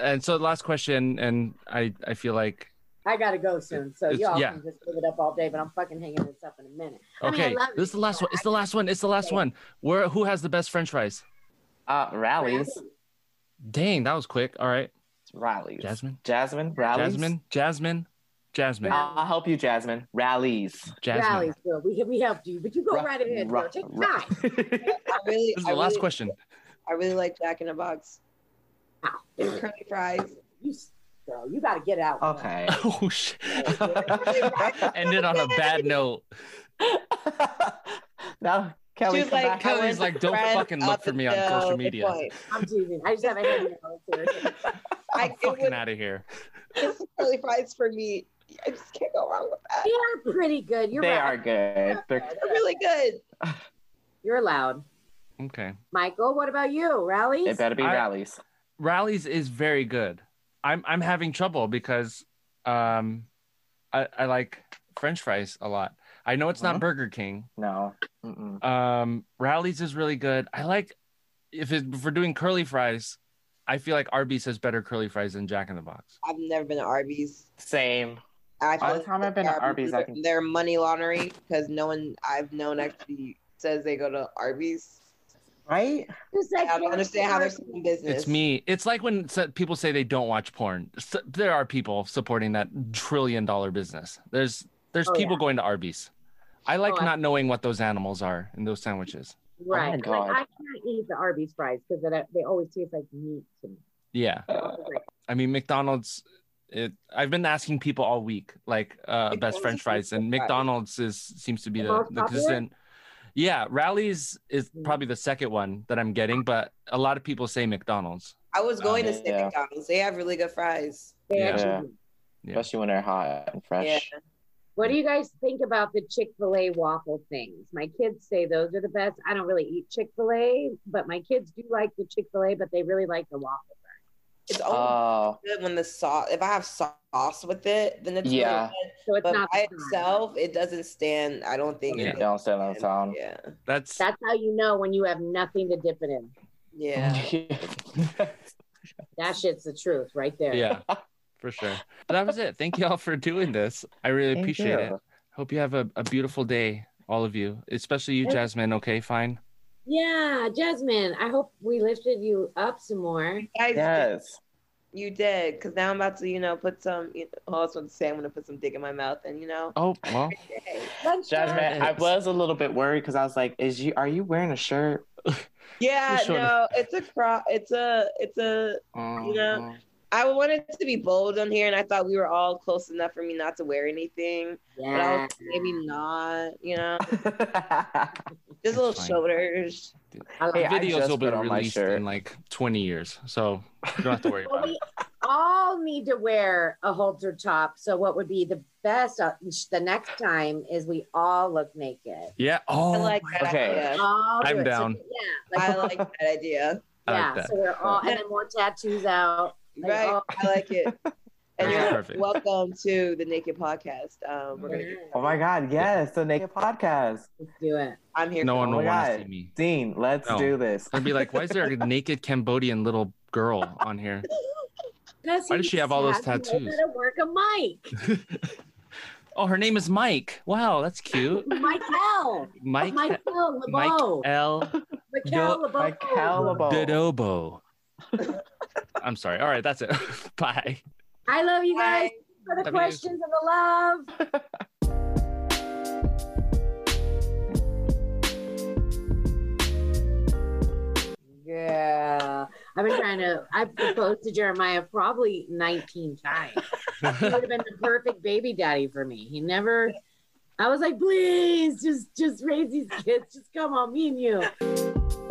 A: And so the last question, and I I feel like
D: I gotta go soon. So
A: It's-
D: y'all
A: yeah.
D: can just live it up all day, but I'm fucking hanging this up in a minute. I mean, I
A: okay, this is the last one. It's the last one. It's the last one. Where who has the best French fries?
B: Uh, Rally's.
A: Dang, that was quick. All right,
B: It's Rally's.
A: Jasmine.
B: Jasmine. Rally's.
A: Jasmine, Jasmine, Jasmine,
D: Ra-
B: I'll help you, Jasmine. Rally's.
A: Jasmine.
D: Rally's, girl. We we helped you, but you go
B: Ra-
D: right ahead,
B: ra-
D: girl. Take your
B: ra-
D: time.
C: I really,
A: This is
C: I
A: the last
C: really,
A: question.
C: I really like Jack in the Box.
D: Ow.
C: And curly fries.
D: You, s- girl, you gotta get out.
B: okay.
A: Oh shit! Ended on a bad note.
B: now, Kelly,
C: She was
B: come
C: like,
A: Kelly's like, "Don't fucking look for me on social
C: the
A: media."
D: I'm teasing. I just have a hand nail here.
C: I,
A: I'm
C: it
A: fucking out of here.
C: just curly fries for me. I just can't go wrong with that.
D: They're pretty good. You're
B: they
D: right.
B: are good. They're
C: They're really good.
D: You're allowed.
A: Okay.
D: Michael, what about you? Rally's?
B: It better be
A: I-
B: Rally's.
A: Rally's is very good. I'm I'm having trouble because um I, I like French fries a lot. I know it's
B: Uh-huh.
A: not Burger King.
B: No. Mm-mm.
A: Um Rally's is really good. I like if, it, if we're doing curly fries, I feel like Arby's has better curly fries than Jack in the Box.
C: I've never been to Arby's.
B: Same.
C: I
B: All the time I've been to Arby's, I can-
C: They're money laundering because no one I've known actually says they go to Arby's.
B: Right?
D: Just like
C: I don't understand how they're still in business.
A: It's me. It's like when people say they don't watch porn. S- There are people supporting that trillion dollar business. There's there's
D: Oh,
A: people going to Arby's. I like
D: Oh, I-
A: not knowing what those animals are in those sandwiches.
D: Right.
B: my God.
D: Like, I can't eat the Arby's fries because they always taste like meat to me.
A: Yeah. I mean, McDonald's. It. I've been asking people all week, like uh, best French fries, and. McDonald's is seems to be
D: The
A: the,
D: most popular?
A: consistent. Yeah, Rally's is
D: Mm.
A: probably the second one that I'm getting, but a lot of people say McDonald's.
C: I was going to say
B: Yeah.
C: McDonald's. They have really good fries.
D: They
A: Yeah.
D: actually
B: Yeah.
A: Yeah.
B: Especially when they're hot and fresh.
C: Yeah.
D: What do you guys think about the Chick fil A waffle things? My kids say those are the best. I don't really eat Chick fil A, but my kids do like the Chick fil A, but they really like the waffle.
C: It's only
B: Oh,
C: good when the sauce. If I have sauce with it, then it's
B: Yeah.
C: really good.
D: So it's
C: But
D: not
C: by itself, it doesn't stand. I don't think.
A: Yeah.
C: it
B: don't stand on its own.
C: Yeah.
A: That's
D: That's how you know when you have nothing to dip it in.
C: Yeah.
D: That shit's the truth right there.
A: yeah, for sure. But that was it. Thank you all for doing this. I really
B: Thank
A: appreciate
B: you.
A: it. Hope you have a, a beautiful day, all of you, especially you, Jasmine. Okay, fine.
D: Yeah, Jasmine, I hope we lifted you up some more.
C: Guys,
B: yes.
C: you did. Because now I'm about to, you know, put some. You know, oh, I was going to say I'm going to put some dick in my mouth, and you know.
A: Oh well,
C: Hey.
B: Jasmine, I was a little bit worried because I was like, "Is you? Are you wearing a shirt?"
C: Yeah, no, it's a crop. It's a. It's a. You know, I wanted to be bold on here, and I thought we were all close enough for me not to wear anything. But I
D: Yeah.
C: was maybe not. You know, just little
A: fine.
C: shoulders.
D: I like
B: Hey,
D: it.
A: Videos will be
B: put on my
A: released
B: shirt.
A: in like 20 years, so you don't have to worry about it.
D: we all need to wear a halter top. So what would be the best uh, the next time is we all look naked.
A: Yeah. Oh,
C: I like that
B: Okay.
C: idea.
D: All do
A: I'm
D: it. So,
A: down.
D: yeah.
C: I
D: Like,
C: like that idea.
A: I
D: yeah.
A: like that.
D: So we're all and then more tattoos out. Like,
C: Right,
D: oh.
C: I like it. And you're
A: perfect.
C: welcome to the Naked Podcast. Um, we're gonna.
B: Oh my God! Yes, the Naked Podcast.
D: Let's do it.
C: I'm here.
A: No
C: for
A: one
B: Oh
A: will
B: my
A: want to see me.
B: Dean, let's
A: No.
B: do this.
A: I'd be like, why is there a naked Cambodian little girl on here? Why does she have all those
D: sad. She knows
A: tattoos?
D: how to work a mic.
A: Oh, her name is Mike. Wow, that's cute.
D: Michael.
A: Mike.
D: Michael
A: Mike
D: LeBeau.
A: L.
D: Michael LeBeau.
B: Michael LeBeau.
A: Dodobo. I'm sorry. All right, that's it. Bye.
D: I love you guys
C: Bye.
D: for the
A: Love you.
D: questions and the love. Yeah. I've been trying to, I proposed to Jeremiah probably 19 times. He would have been the perfect baby daddy for me. He never, I was like, please just, just raise these kids. Just come on, me and you.